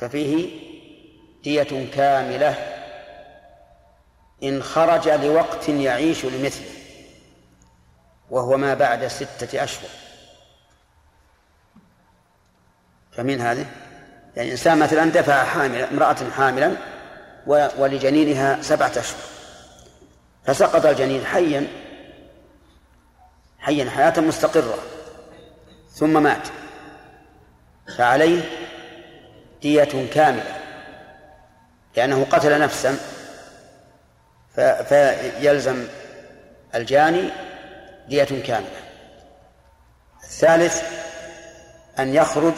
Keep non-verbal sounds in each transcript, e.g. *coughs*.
ففيه دية كاملة إن خرج لوقت يعيش لمثله وهو ما بعد ستة أشهر. فمن هذه؟ يعني إنسان مثلا دفع حاملا امرأة حاملا ولجنينها سبعة أشهر. فسقط الجنين حيا حيا حياة مستقرة ثم مات. فعليه دية كاملة لأنه قتل نفسا فيلزم الجاني دية كاملة. الثالث أن يخرج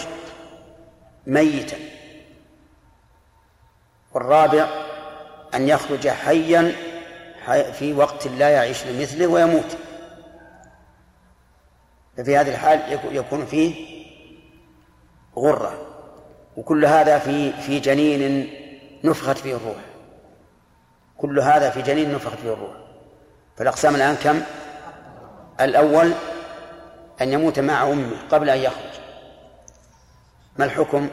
ميتا. والرابع أن يخرج حيا في وقت لا يعيش لمثله ويموت. ففي هذه الحال يكون فيه غرة. وكل هذا في في جنين نفخت فيه الروح. كل هذا في جنين نفخت فيه الروح. فالأقسام الآن كم؟ الأول أن يموت مع أمه قبل أن يخرج. ما الحكم؟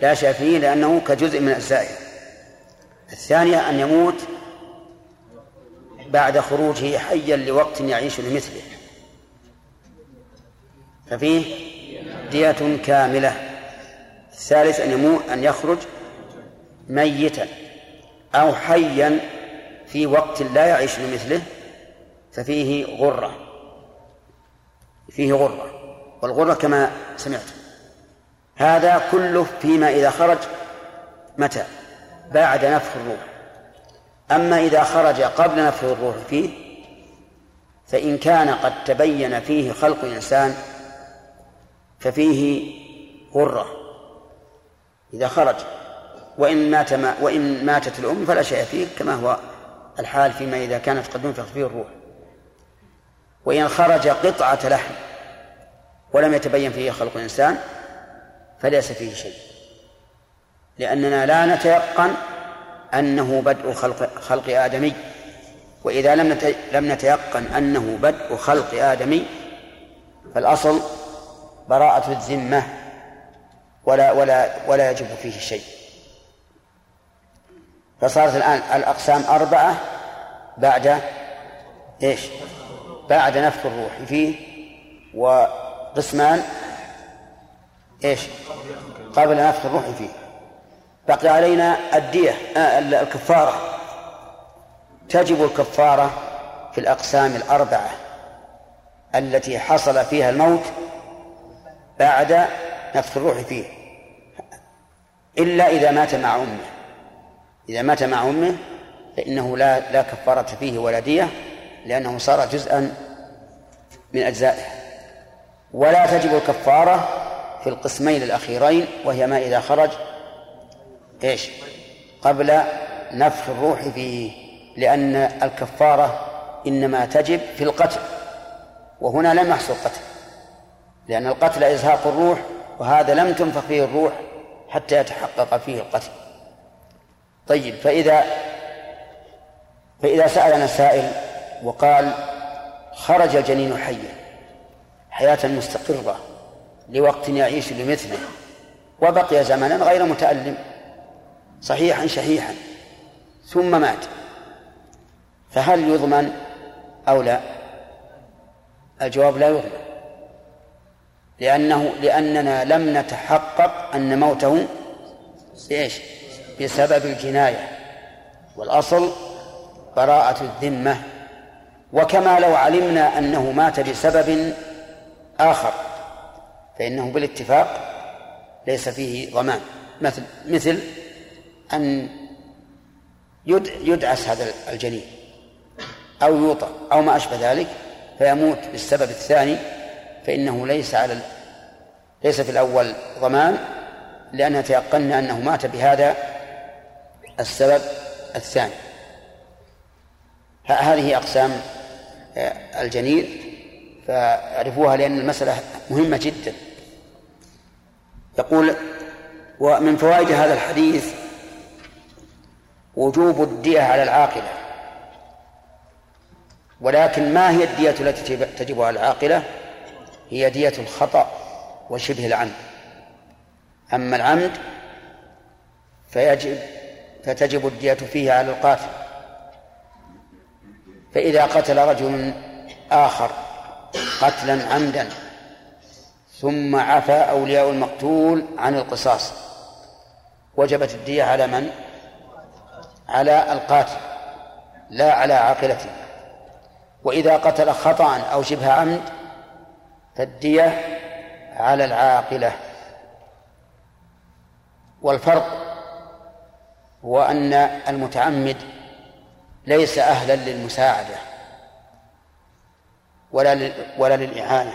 لا شيء فيه لأنه كجزء من أجزائه. الثانية أن يموت بعد خروجه حيا لوقت يعيش لمثله. ففيه دية كاملة. الثالث أن يموت أن يخرج ميتا أو حيا في وقت لا يعيش لمثله ففيه غرة فيه غرة والغرة كما سمعت هذا كله فيما إذا خرج متى؟ بعد نفخ الروح. أما إذا خرج قبل نفخ الروح فيه فإن كان قد تبين فيه خلق إنسان ففيه غرة. إذا خرج. وإن مات ما وإن ماتت الأم فلا شيء فيه كما هو الحال فيما إذا كانت قد نفخ فيه الروح. وإن خرج قطعة لحم ولم يتبين فيه خلق الإنسان فليس فيه شيء. لأننا لا نتيقن أنه بدء خلق خلق آدمي. وإذا لم لم نتيقن أنه بدء خلق آدمي فالأصل براءة الذمة. ولا ولا ولا يجب فيه شيء. فصارت الآن الأقسام أربعة بعد إيش؟ بعد نفخ الروح. فيه وقسمان إيش؟ قبل نفخ الروح فيه. بقي علينا الدية آه الكفارة. تجب الكفارة في الأقسام الأربعة التي حصل فيها الموت بعد نفخ الروح فيه. إلا إذا مات مع أمه. إذا مات مع أمه فإنه لا لا كفارة فيه ولا دية لأنه صار جزءا من أجزائه. ولا تجب الكفارة في القسمين الأخيرين وهي ما إذا خرج إيش؟ قبل نفخ الروح فيه. لأن الكفارة إنما تجب في القتل وهنا لم يحصل قتل. لأن القتل إزهاق الروح وهذا لم تنفخ فيه الروح حتى يتحقق فيه القتل. طيب فإذا فإذا سألنا سائل وقال خرج الجنين حيا حياة مستقرة لوقت يعيش لمثله وبقي زمنا غير متألم صحيحا شحيحا ثم مات فهل يضمن أو لا؟ الجواب لا يضمن. لأنه لأننا لم نتحقق أن موته إيش بسبب الجناية. والأصل براءة الذمة. وكما لو علمنا أنه مات بسبب آخر فإنه بالاتفاق ليس فيه ضمان. مثل مثل أن يدعس هذا الجنين أو يوطى أو ما أشبه ذلك فيموت بالسبب الثاني فإنه ليس على ليس في الأول ضمان لأننا تيقنا أنه مات بهذا السبب الثاني. هذه أقسام آه، الجنين فأعرفوها لأن المسألة مهمة جدا. يقول ومن فوائد هذا الحديث وجوب الدية على العاقلة. ولكن ما هي الدية التي تجب على العاقلة؟ هي دية الخطأ وشبه العمد. أما العمد فيجب فتجب الدية فيه على القاتل. فإذا قتل رجل آخر قتلا عمدا ثم عفى أولياء المقتول عن القصاص. وجبت الدية على من؟ على القاتل لا على عاقلته. وإذا قتل خطأ أو شبه عمد فالدية على العاقلة. والفرق هو أن المتعمد ليس أهلا للمساعدة ولا ولا للإعانة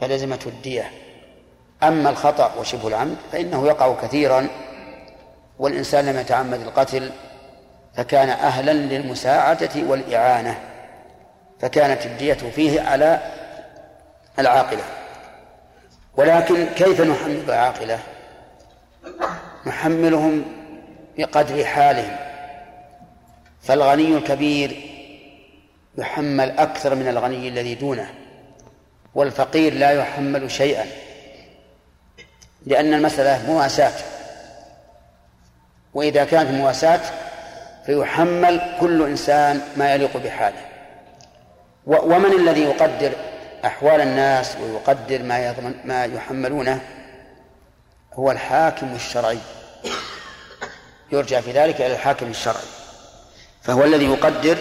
فلزمته الدية أما الخطأ وشبه العمد فإنه يقع كثيرا والإنسان لم يتعمد القتل فكان أهلا للمساعدة والإعانة فكانت الدية فيه على العاقلة. ولكن كيف نحمل العاقلة؟ نحملهم بقدر حالهم. فالغني الكبير يحمل أكثر من الغني الذي دونه والفقير لا يحمل شيئا لأن المسألة مواساة. وإذا كانت مواساة فيحمل كل إنسان ما يليق بحاله. ومن الذي يقدر؟ أحوال الناس ويقدر ما يضمن ما يحملونه هو الحاكم الشرعي. يرجع في ذلك إلى الحاكم الشرعي. فهو الذي يقدر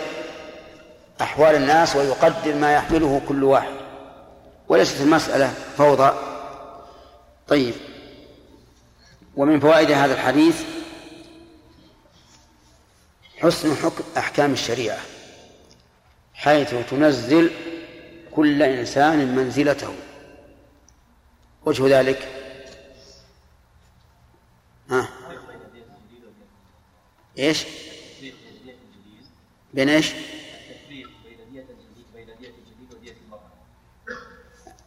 أحوال الناس ويقدر ما يحمله كل واحد. وليست المسألة فوضى. طيب. ومن فوائد هذا الحديث حسن حكم أحكام الشريعة حيث تنزل كل إنسان منزلته وجه ذلك ها إيش؟ بين إيش؟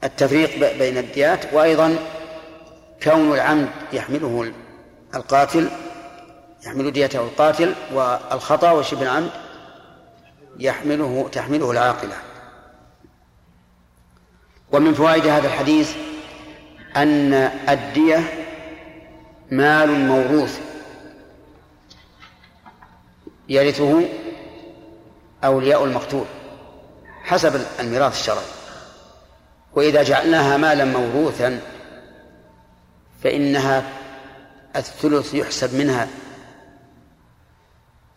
التفريق بين الديات وأيضا كون العمد يحمله القاتل يحمل ديته القاتل والخطأ وشبه العمد يحمله تحمله العاقلة ومن فوائد هذا الحديث أن الدية مال موروث يرثه أولياء المقتول حسب الميراث الشرعي. وإذا جعلناها مالا موروثا فإنها الثلث يحسب منها.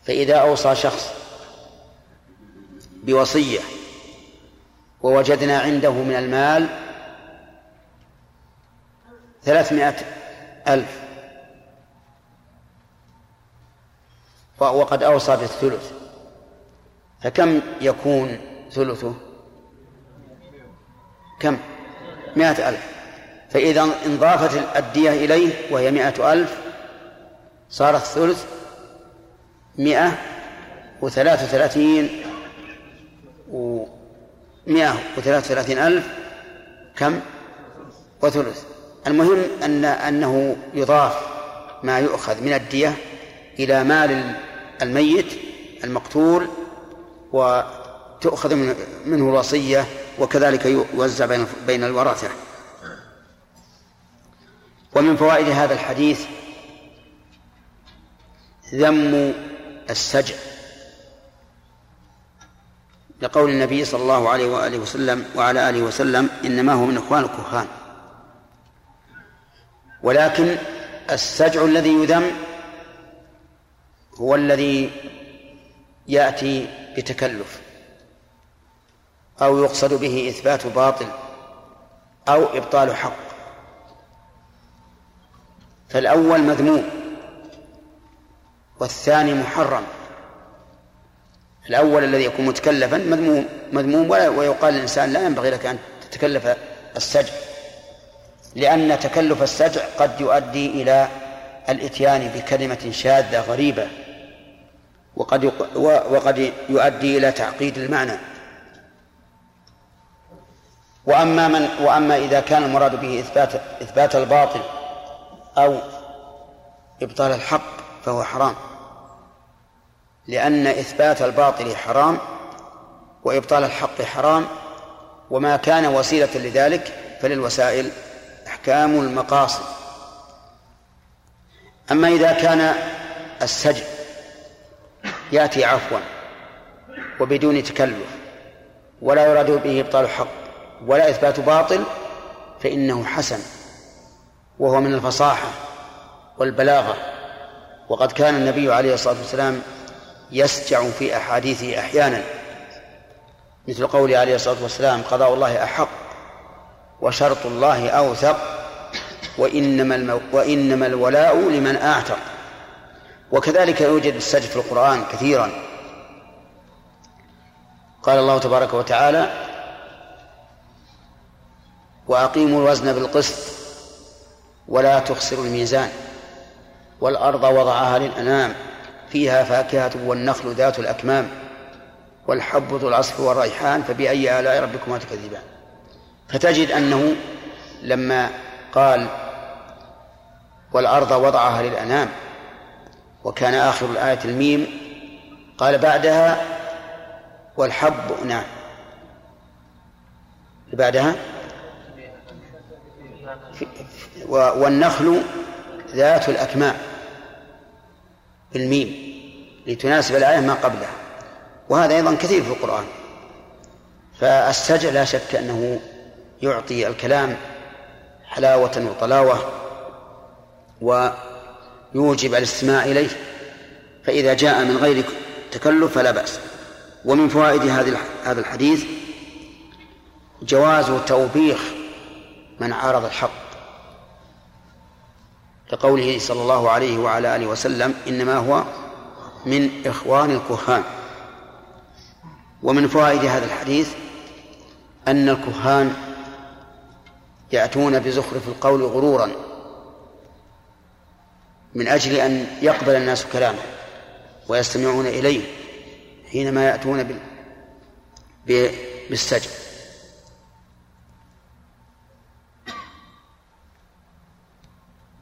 فإذا أوصى شخص بوصية ووجدنا عنده من المال ثلاثمائة ألف. وقد أوصى بالثلث. فكم يكون ثلثه؟ كم؟ مائة ألف. فإذا انضافت الدية إليه وهي مائة ألف صار الثلث مئة وثلاث وثلاثين ومئة وثلاث وثلاثين ألف. كم؟ وثلث. المهم أن أنه يضاف ما يؤخذ من الدية إلى مال الميت المقتول وتؤخذ منه الوصية وكذلك يوزع بين بين الورثة. ومن فوائد هذا الحديث ذم السجع. لقول النبي صلى الله عليه وآله وسلم وعلى آله وسلم إنما هو من إخوان الكهان. ولكن السجع الذي يذم هو الذي يأتي بتكلف أو يقصد به إثبات باطل أو إبطال حق. فالأول مذموم والثاني محرم. الأول الذي يكون متكلفا مذموم مذموم ويقال للإنسان لا ينبغي لك أن تتكلف السجع لأن تكلف السجع قد يؤدي إلى الإتيان بكلمة شاذة غريبة وقد وقد يؤدي إلى تعقيد المعنى. وأما من وأما إذا كان المراد به إثبات إثبات الباطل أو إبطال الحق فهو حرام. لأن إثبات الباطل حرام وإبطال الحق حرام وما كان وسيلة لذلك فللوسائل أحكام المقاصد. أما إذا كان السجن يأتي عفوا وبدون تكلف ولا يراد به إبطال حق ولا إثبات باطل فإنه حسن وهو من الفصاحة والبلاغة. وقد كان النبي عليه الصلاة والسلام يسجع في أحاديثه أحيانا. مثل قوله عليه الصلاة والسلام قضاء الله أحق وشرط الله أوثق وإنما المو... وإنما الولاء لمن أعتق. وكذلك يوجد السجد في القرآن كثيرا. قال الله تبارك وتعالى وأقيموا الوزن بالقسط ولا تخسروا الميزان والأرض وضعها للأنام. فيها فاكهة والنخل ذات الأكمام والحب ذو العصف والريحان فبأي آلاء ربكما تكذبان؟ فتجد أنه لما قال والأرض وضعها للأنام وكان آخر الآية الميم قال بعدها والحب نعم. بعدها والنخل ذات الأكمام. بالميم لتناسب الآية ما قبلها. وهذا أيضا كثير في القرآن. فالسجع لا شك أنه يعطي الكلام حلاوة وطلاوة ويوجب الاستماع إليه. فإذا جاء من غير تكلف فلا بأس. ومن فوائد هذا الحديث جواز توبيخ من عارض الحق. لقوله صلى الله عليه وعلى آله وسلم إنما هو من إخوان الكهان. ومن فوائد هذا الحديث أن الكهان يأتون بزخرف القول غرورا من أجل أن يقبل الناس كلامه ويستمعون إليه حينما يأتون بالسجن.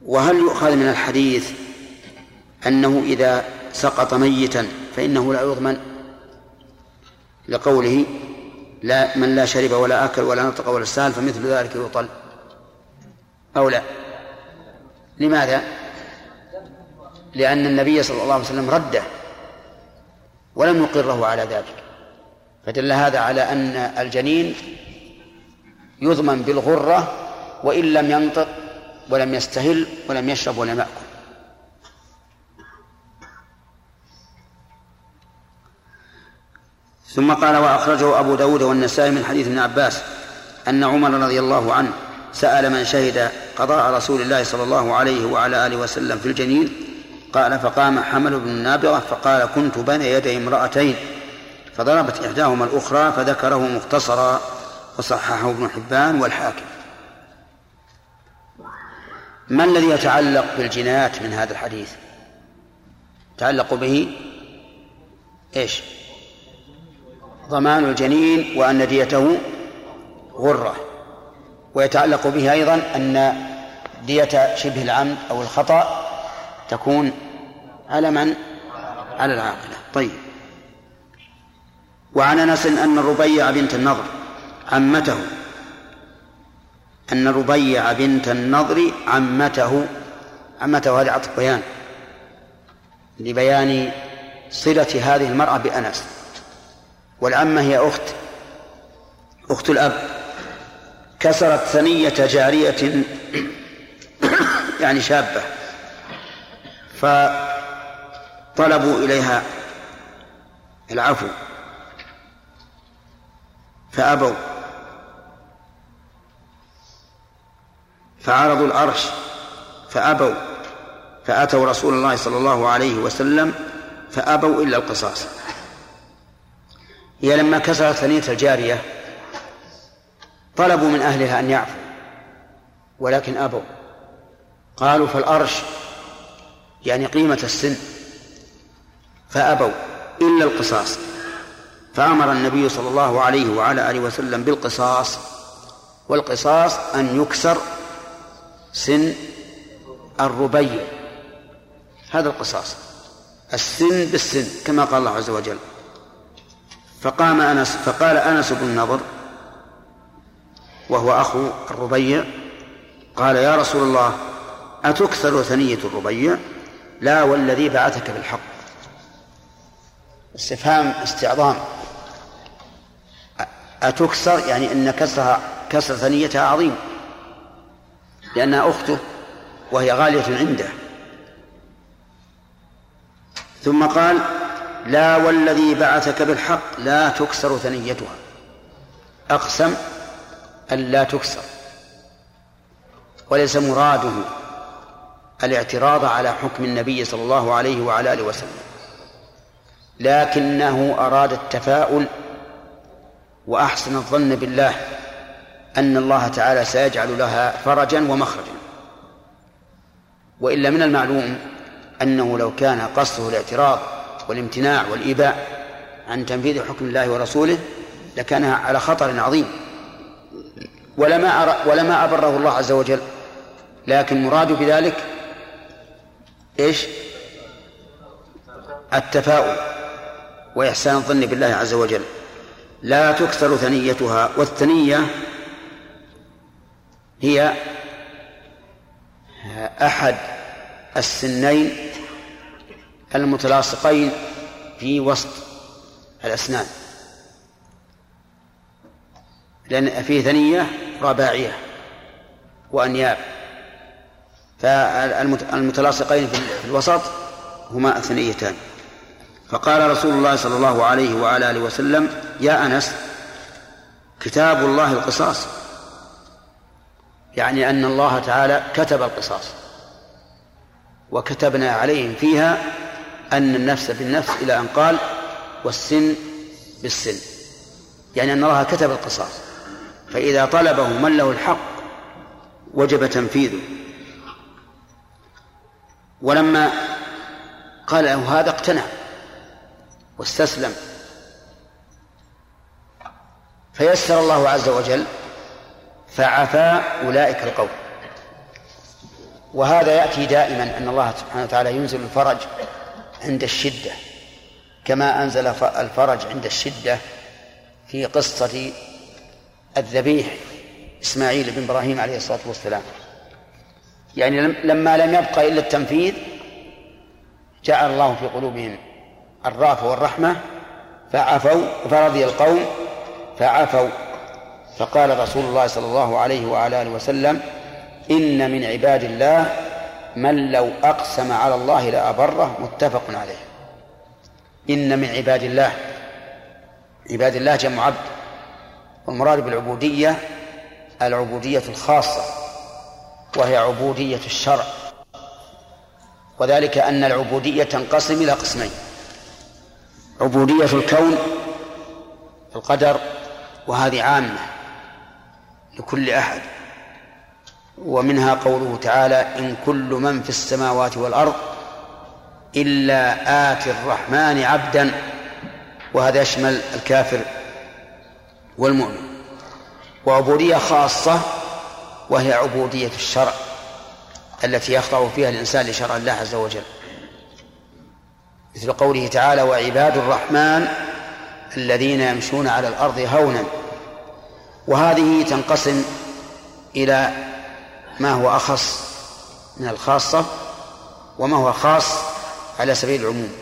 وهل يؤخذ من الحديث أنه إذا سقط ميتا فإنه لا يضمن؟ لقوله لا من لا شرب ولا أكل ولا نطق ولا استهل فمثل ذلك يطل. أو لا؟ لماذا؟ لأن النبي صلى الله عليه وسلم رده ولم يقره على ذلك. فدل هذا على أن الجنين يضمن بالغرة وإن لم ينطق ولم يستهل ولم يشرب ولم يأكل. ثم قال وأخرجه أبو داود والنسائي من حديث ابن عباس أن عمر رضي الله عنه سأل من شهد قضاء رسول الله صلى الله عليه وعلى آله وسلم في الجنين قال فقام حمل بن النابغة فقال كنت بين يدي امرأتين. فضربت إحداهما الأخرى فذكره مختصرا وصححه ابن حبان والحاكم. ما الذي يتعلق بالجنايات من هذا الحديث؟ يتعلق به إيش؟ ضمان الجنين وأن ديته غرة. ويتعلق به أيضا أن دية شبه العمد أو الخطأ تكون على من؟ على العاقلة. طيب. وعن أنس أن الربيع بنت النضر عمته أن الربيع بنت النضر عمته عمته هذه عطف بيان لبيان صلة هذه المرأة بأنس. والعمة هي أخت أخت الأب. كسرت ثنية جارية يعني شابة. فطلبوا إليها العفو. فأبوا. فعرضوا العرش فأبوا فأتوا رسول الله صلى الله عليه وسلم فأبوا إلا القصاص. هي لما كسرت ثنية الجارية طلبوا من أهلها أن يعفوا ولكن أبوا. قالوا فالأرش يعني قيمة السن فأبوا إلا القصاص. فأمر النبي صلى الله عليه وعلى آله وسلم بالقصاص والقصاص أن يكسر سن الربيع. هذا القصاص. السن بالسن كما قال الله عز وجل. فقام أنس فقال أنس بن النضر وهو أخو الربيع قال يا رسول الله أتكثر ثنية الربيع؟ لا والذي بعثك بالحق. استفهام استعظام. أتكسر يعني أن كسرها كسر ثنيتها عظيم. لأنها أخته وهي غالية عنده. ثم قال لا والذي بعثك بالحق لا تكسر ثنيتها. أقسم أن لا تكسر. وليس مراده الاعتراض على حكم النبي صلى الله عليه وعلى آله وسلم. لكنه أراد التفاؤل وأحسن الظن بالله. أن الله تعالى سيجعل لها فرجا ومخرجا. وإلا من المعلوم أنه لو كان قصده الاعتراض والامتناع والإيباء عن تنفيذ حكم الله ورسوله لكان على خطر عظيم. ولما ولما أبره الله عز وجل. لكن مراد بذلك إيش؟ التفاؤل وإحسان الظن بالله عز وجل. لا تكسر ثنيتها والثنية هي أحد السنين المتلاصقين في وسط الأسنان لأن فيه ثنية رباعية وأنياب. فالمتلاصقين في الوسط هما الثنيتان. فقال رسول الله صلى الله عليه وعلى آله وسلم يا أنس كتاب الله القصاص. يعني أن الله تعالى كتب القصاص وكتبنا عليهم فيها أن النفس بالنفس إلى أن قال والسن بالسن يعني أن الله كتب القصاص فإذا طلبه من له الحق وجب تنفيذه. ولما قال له هذا اقتنع واستسلم فيسر الله عز وجل فعفا أولئك القوم. وهذا يأتي دائما أن الله سبحانه وتعالى ينزل الفرج عند الشدة كما أنزل الفرج عند الشدة في قصة الذبيح إسماعيل بن إبراهيم عليه الصلاة والسلام. يعني لما لم يبقى إلا التنفيذ جعل الله في قلوبهم الرأفة والرحمة فعفوا فرضي القوم فعفوا فقال رسول الله صلى الله عليه وعلى آله وسلم إن من عباد الله من لو أقسم على الله لأبره متفق عليه. إن من عباد الله عباد الله جمع عبد والمراد بالعبودية العبودية الخاصة وهي عبودية الشرع. وذلك أن العبودية تنقسم إلى قسمين عبودية الكون القدر وهذه عامة. لكل أحد. ومنها قوله تعالى إن كل من في السماوات والأرض إلا آتي الرحمن عبدا. وهذا يشمل الكافر والمؤمن. وعبودية خاصة وهي عبودية الشرع التي يخضع فيها الإنسان لشرع الله عز وجل. مثل قوله تعالى وعباد الرحمن الذين يمشون على الأرض هونا. وهذه تنقسم إلى ما هو أخص من الخاصة وما هو خاص على سبيل العموم.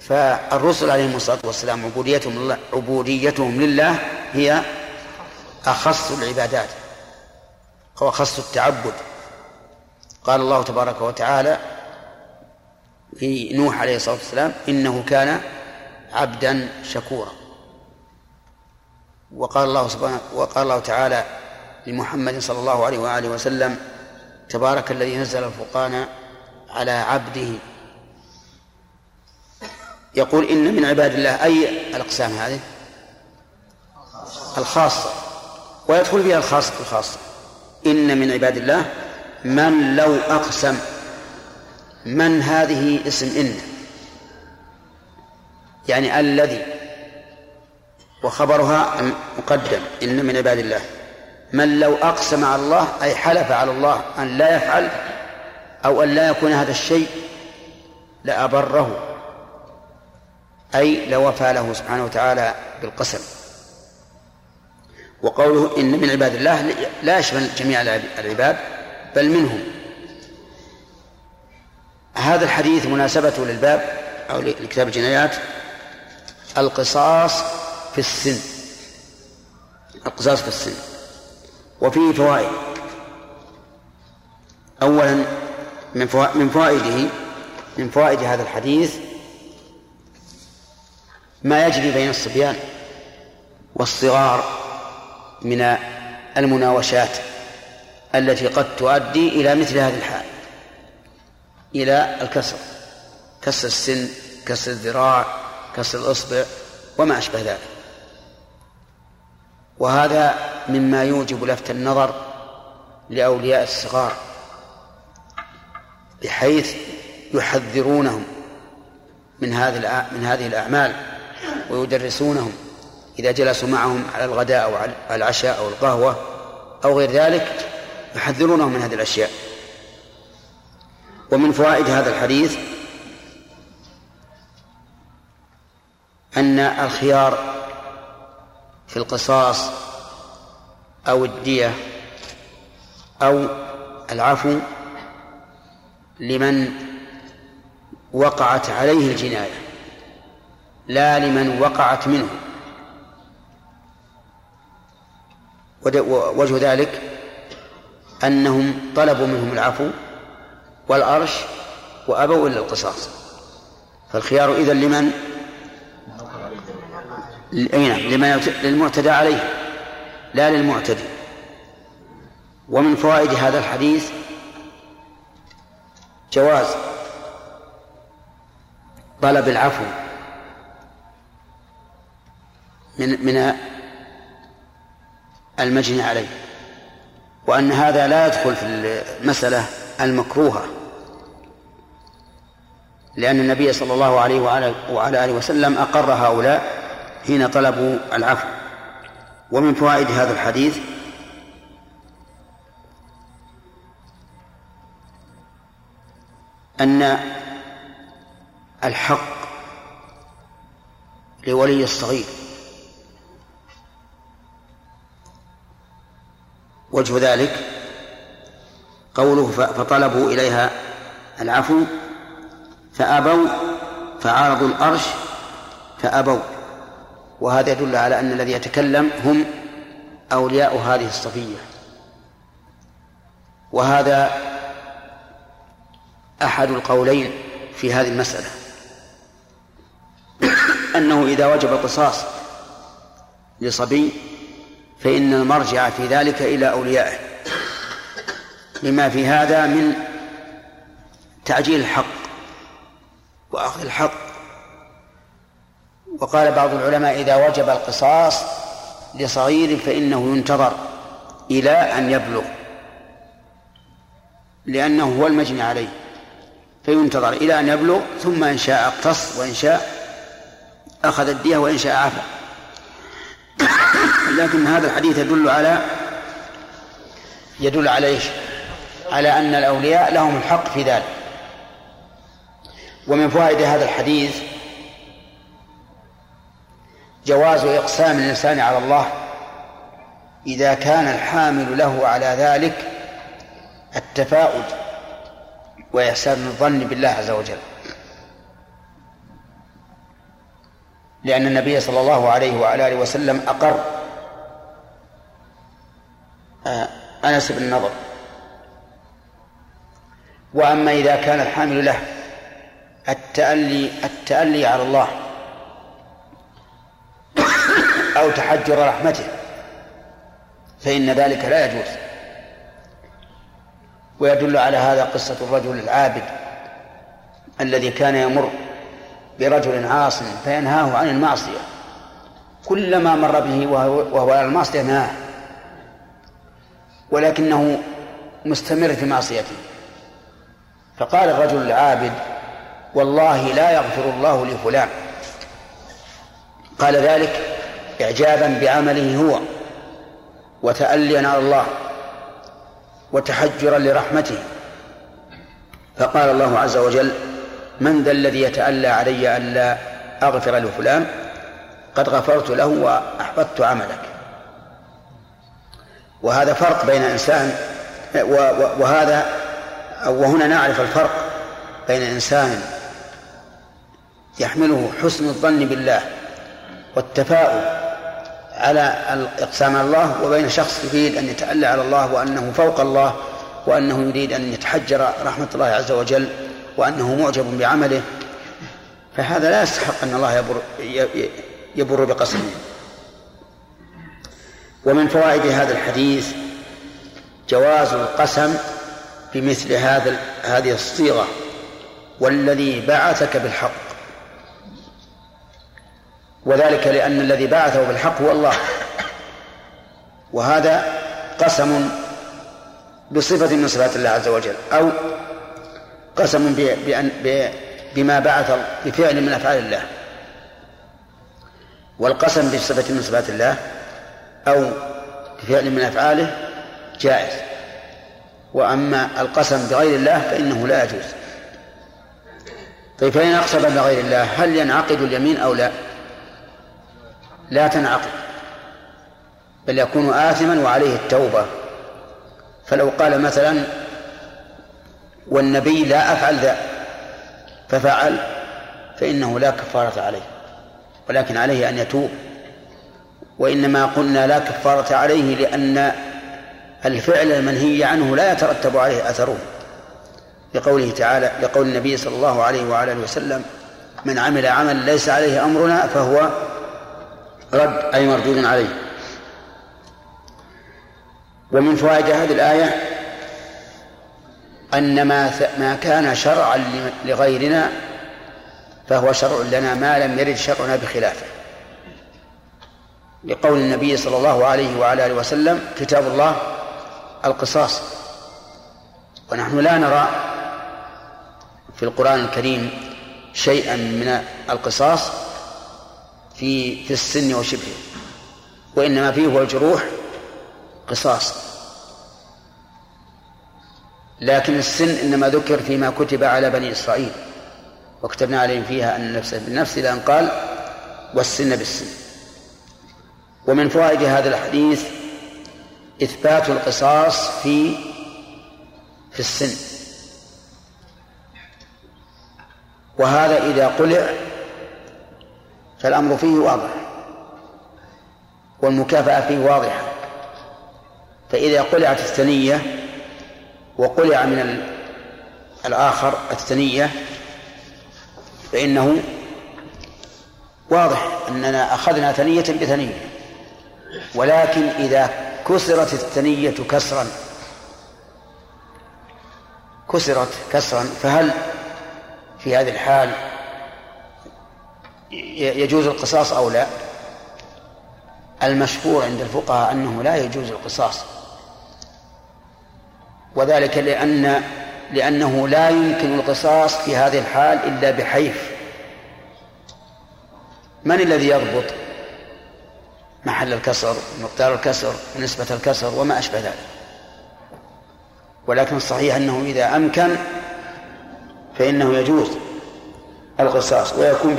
فالرسل عليهم الصلاة والسلام عبوديتهم لله, عبوديتهم لله هي أخص العبادات هو أخص التعبد. قال الله تبارك وتعالى في نوح عليه الصلاة والسلام إنه كان عبدا شكورا. وقال الله سبحانه وقال الله تعالى لمحمد صلى الله عليه وآله وسلم تبارك الذي نزل الفرقان على عبده. يقول إن من عباد الله أي الأقسام هذه؟ الخاصة. ويدخل فيها الخاصة الخاصة. إن من عباد الله من لو أقسم من هذه اسم إن. يعني الذي وخبرها مقدم إن من عباد الله. من لو أقسم على الله أي حلف على الله أن لا يفعل أو أن لا يكون هذا الشيء لأبره. أي لوفى له سبحانه وتعالى بالقسم. وقوله إن من عباد الله لا يشمل جميع العباد بل منهم. هذا الحديث مناسبته للباب أو لكتاب الجنايات. القصاص في السن القصاص في السن وفيه فوائد. أولا من فوائده من فوائد هذا الحديث ما يجري بين الصبيان والصغار من المناوشات التي قد تؤدي إلى مثل هذه الحال إلى الكسر كسر السن كسر الذراع كسر الإصبع وما أشبه ذلك. وهذا مما يوجب لفت النظر لأولياء الصغار بحيث يحذرونهم من هذه من هذه الأعمال ويدرسونهم إذا جلسوا معهم على الغداء أو على العشاء أو القهوة أو غير ذلك يحذرونهم من هذه الأشياء. ومن فوائد هذا الحديث أن الخيار في القصاص أو الدية أو العفو لمن وقعت عليه الجناية لا لمن وقعت منه. وجه ذلك أنهم طلبوا منهم العفو والأرش وأبوا إلا القصاص. فالخيار إذن لمن؟ أي نعم للمعتدى عليه لا للمعتدي. ومن فوائد هذا الحديث جواز طلب العفو من من المجني عليه وأن هذا لا يدخل في المسألة المكروهة. لأن النبي صلى الله عليه وعلى آله وسلم أقر هؤلاء حين طلبوا العفو. ومن فوائد هذا الحديث أن الحق لولي الصغير. وجه ذلك قوله فطلبوا إليها العفو فأبوا فعارضوا الأرش فأبوا. وهذا يدل على أن الذي يتكلم هم أولياء هذه الصفية. وهذا أحد القولين في هذه المسألة. أنه إذا وجب القصاص لصبي فإن المرجع في ذلك إلى أوليائه. لما في هذا من تعجيل الحق وأخذ الحق. وقال بعض العلماء إذا وجب القصاص لصغير فإنه ينتظر إلى أن يبلغ لأنه هو المجني عليه فينتظر إلى أن يبلغ ثم إن شاء اقتص وإن شاء أخذ الدية وإن شاء عفا *coughs* لكن هذا الحديث يدل على يدل على إيش؟ على أن الأولياء لهم الحق في ذلك ومن فوائد هذا الحديث جواز إقسام الإنسان على الله إذا كان الحامل له على ذلك التفاؤل وإحسان الظن بالله عز وجل. لأن النبي صلى الله عليه وعلى آله وسلم أقر آه، أنس بن النضر وأما إذا كان الحامل له التألي التألي على الله أو تحجر رحمته. فإن ذلك لا يجوز. ويدل على هذا قصة الرجل العابد الذي كان يمر برجل عاص فينهاه عن المعصية. كلما مر به وهو على المعصية نهاه. ولكنه مستمر في معصيته. فقال الرجل العابد والله لا يغفر الله لفلان. قال ذلك إعجابا بعمله هو وتأليا على الله وتحجرا لرحمته. فقال الله عز وجل من ذا الذي يتألى علي ألا أغفر لفلان قد غفرت له وأحبطت عملك. وهذا فرق بين إنسان وهذا وهنا نعرف الفرق بين إنسان يحمله حسن الظن بالله والتفاؤل على الإقسام على الله وبين شخص يريد أن يتألى على الله وأنه فوق الله وأنه يريد أن يتحجر رحمة الله عز وجل وأنه معجب بعمله فهذا لا يستحق أن الله يبر, يبر بقسمه. ومن فوائد هذا الحديث جواز القسم بمثل هذا هذه الصيغة والذي بعثك بالحق وذلك لأن الذي بعثه بالحق هو الله. وهذا قسم بصفة من صفات الله عز وجل أو قسم بأن بما بعث بفعل من أفعال الله. والقسم بصفة من صفات الله أو بفعل من أفعاله جائز. وأما القسم بغير الله فإنه لا يجوز. طيب فإن أقسم بغير الله هل ينعقد اليمين أو لا؟ لا تنعقد بل يكون آثما وعليه التوبة. فلو قال مثلا والنبي لا أفعل ذا ففعل فإنه لا كفارة عليه ولكن عليه أن يتوب. وإنما قلنا لا كفارة عليه لأن الفعل المنهي عنه لا يترتب عليه أثره. لقوله تعالى لقول النبي صلى الله عليه وعلى آله وسلم من عمل عملا ليس عليه أمرنا فهو رد أي مردود عليه. ومن فوائد هذه الآية أن ما ما كان شرعا لغيرنا فهو شرع لنا ما لم يرد شرعنا بخلافه. لقول النبي صلى الله عليه وعلى آله وسلم كتاب الله القصاص. ونحن لا نرى في القرآن الكريم شيئا من القصاص في في السن وشبهه وإنما فيه هو الجروح قصاص. لكن السن إنما ذكر فيما كتب على بني إسرائيل وكتبنا عليهم فيها أن النفس بالنفس إلى أن قال والسن بالسن. ومن فوائد هذا الحديث إثبات القصاص في في السن. وهذا إذا قلع فالأمر فيه واضح والمكافأة فيه واضحة. فإذا قلعت الثنية وقلع من الآخر الثنية فإنه واضح أننا أخذنا ثنية بثنية. ولكن إذا كسرت الثنية كسرا كسرت كسرا فهل في هذه الحال يجوز القصاص أو لا؟ المشهور عند الفقهاء أنه لا يجوز القصاص. وذلك لأن لأنه لا يمكن القصاص في هذه الحال إلا بحيف. من الذي يضبط؟ محل الكسر مقدار الكسر نسبة الكسر وما أشبه ذلك. ولكن الصحيح أنه إذا أمكن فإنه يجوز القصاص ويكون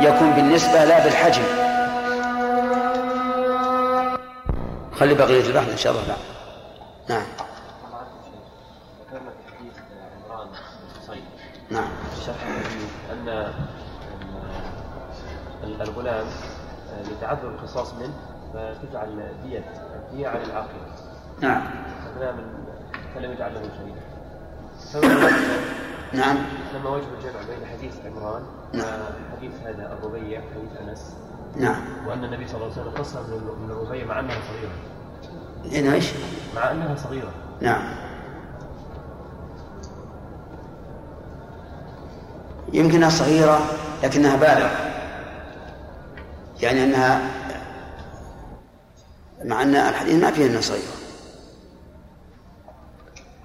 يكون بالنسبة لا بالحجم. خلي بقية البحث إن شاء الله لا نعم. نعم. أن الغلام لتعذر القصاص منه فتجعل دية الدية على العاقل. نعم. الغلام فلم يجعل له شهيدا. نعم. لما وجه الجمع بين حديث عمران نعم. وحديث هذا الربيع حديث أنس. نعم. وأن النبي صلى الله عليه وسلم قصر من الربيع مع أنها صغيرة. إن إيش؟ مع أنها صغيرة. نعم. يمكنها صغيرة لكنها بالغة. يعني أنها مع أن الحديث ما فيه أنها صغيرة.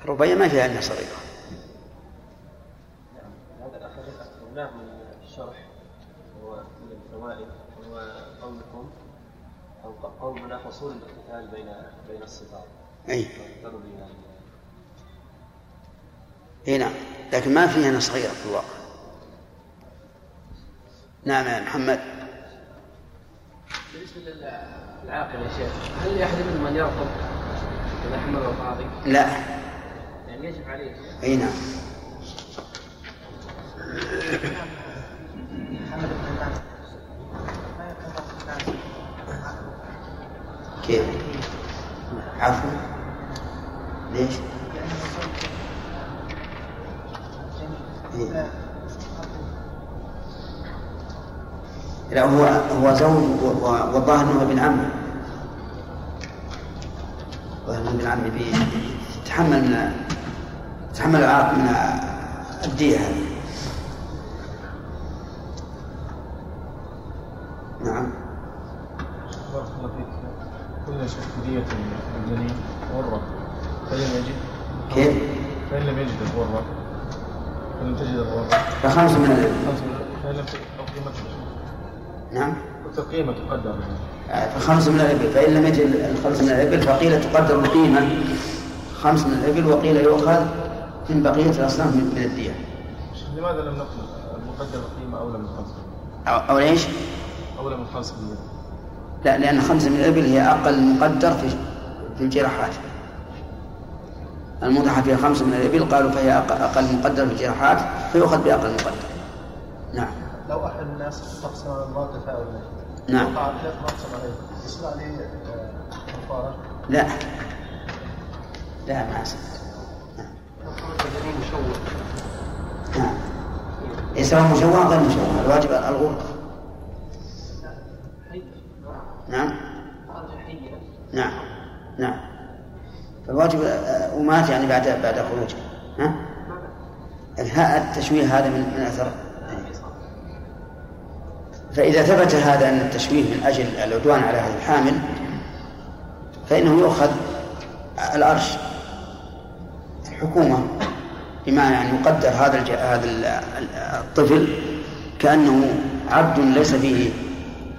ربيع ما فيها أنها صغيرة هذا أخذناه من الشرح هو من الفوائد هو قولكم أو قولنا فصول الاقتتال بين بين الصفات. أي. إي نعم. لكن ما فيها أنها صغيرة في الواقع. نعم يا محمد. بالنسبة للعاقل يا شيخ هل لأحد منهم أن يرفض إذا حمله القاضي؟ لا. يجب عليه. إي نعم. كيف؟ عفوا ليش؟ إيه. لا هو هو زوج والظاهر انه ابن عمه الظاهر ابن عمه تحمل من تحمل من الدية هذه فإن لم يجد كيف؟ فإن لم يجد الغرة فلم تجد الغرة فخمس من الإبل فإن لم تجد نعم. القيمة تقدر آه، فخمس من الإبل فإن لم يجد الخمس من الإبل فقيل تقدر القيمة خمس من الإبل وقيل يؤخذ من بقية الأصناف من الدية. لماذا لم نقل المقدر القيمة أولى من خمسة؟ أو, أو ليش؟ أولى من خمسة من لا لأن خمسة من الإبل هي أقل مقدر في في الجراحات. الموضحة فيها خمسة من الإبل قالوا فهي أقل مقدر في الجراحات فيؤخذ بأقل مقدر. نعم. لو أحد الناس استقسم على الله نعم. وقع ثلاث مقسم عليه يصير عليه كفارة؟ لا. لا ما أسمع نعم. سواء مشوه غير مشوه الواجب الغرفة نعم نعم. نعم. فالواجب ومات يعني بعد بعد خروجه. ها؟ الهاء التشويه هذا من من أثر. فإذا ثبت هذا أن التشويه من أجل العدوان على هذا الحامل فإنه يؤخذ العرش الحكومة بمعنى أن يقدر هذا هذا الطفل كأنه عبد ليس فيه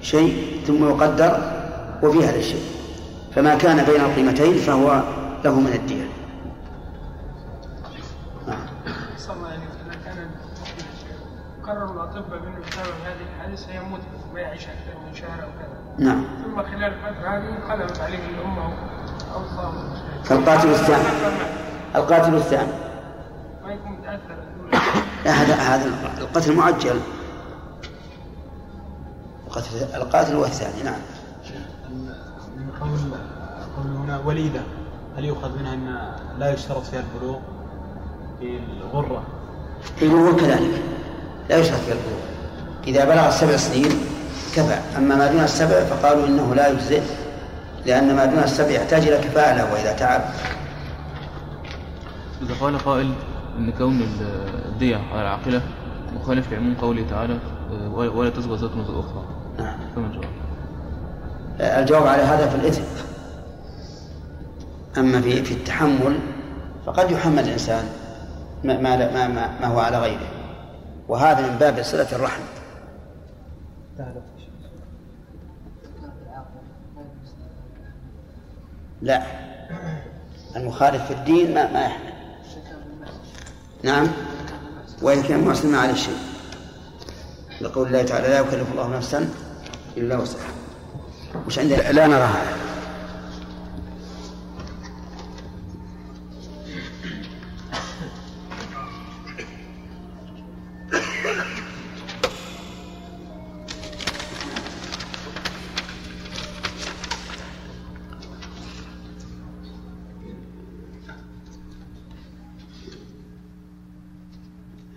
شيء ثم يقدر وفي هذا الشيء. فما كان بين القيمتين فهو له من كان قرر الأطباء بأنه بسبب هذه الحادثة سيموت ما يعيش أكثر من شهر أو كذا نعم. ثم خلال الفترة هذه انقلبت عليه الأمة أو الظاهر فالقاتل الثاني. القاتل الثاني. ما يكون متأثر لا هذا هذا القتل معجل القتل القاتل هو الثاني. نعم. قول قول هنا وليدة. هل يؤخذ منها أن لا يشترط فيها البلوغ في الغرة؟ البلوغ كذلك لا يشترط فيها البلوغ. إذا بلغ السبع سنين كفى. أما ما دون السبع فقالوا إنه لا يجزئ لأن ما دون السبع يحتاج إلى كفاءة له وإذا تعب. إذا قال قائل أن كون الدية على العاقلة مخالف لعموم قوله تعالى ولا تزغى ذات أخرى. نعم. فما الجواب؟ الجواب على هذا في الإثم. أما في في التحمل فقد يحمل الإنسان ما ما ما, ما, ما هو على غيره. وهذا من باب صلة الرحم. لا. المخالف في الدين ما ما يحمل. نعم. وإن كان مسلما على الشيء لقول الله تعالى لا يكلف الله نفسا إلا وسعها. وش عندنا لا نرى هذا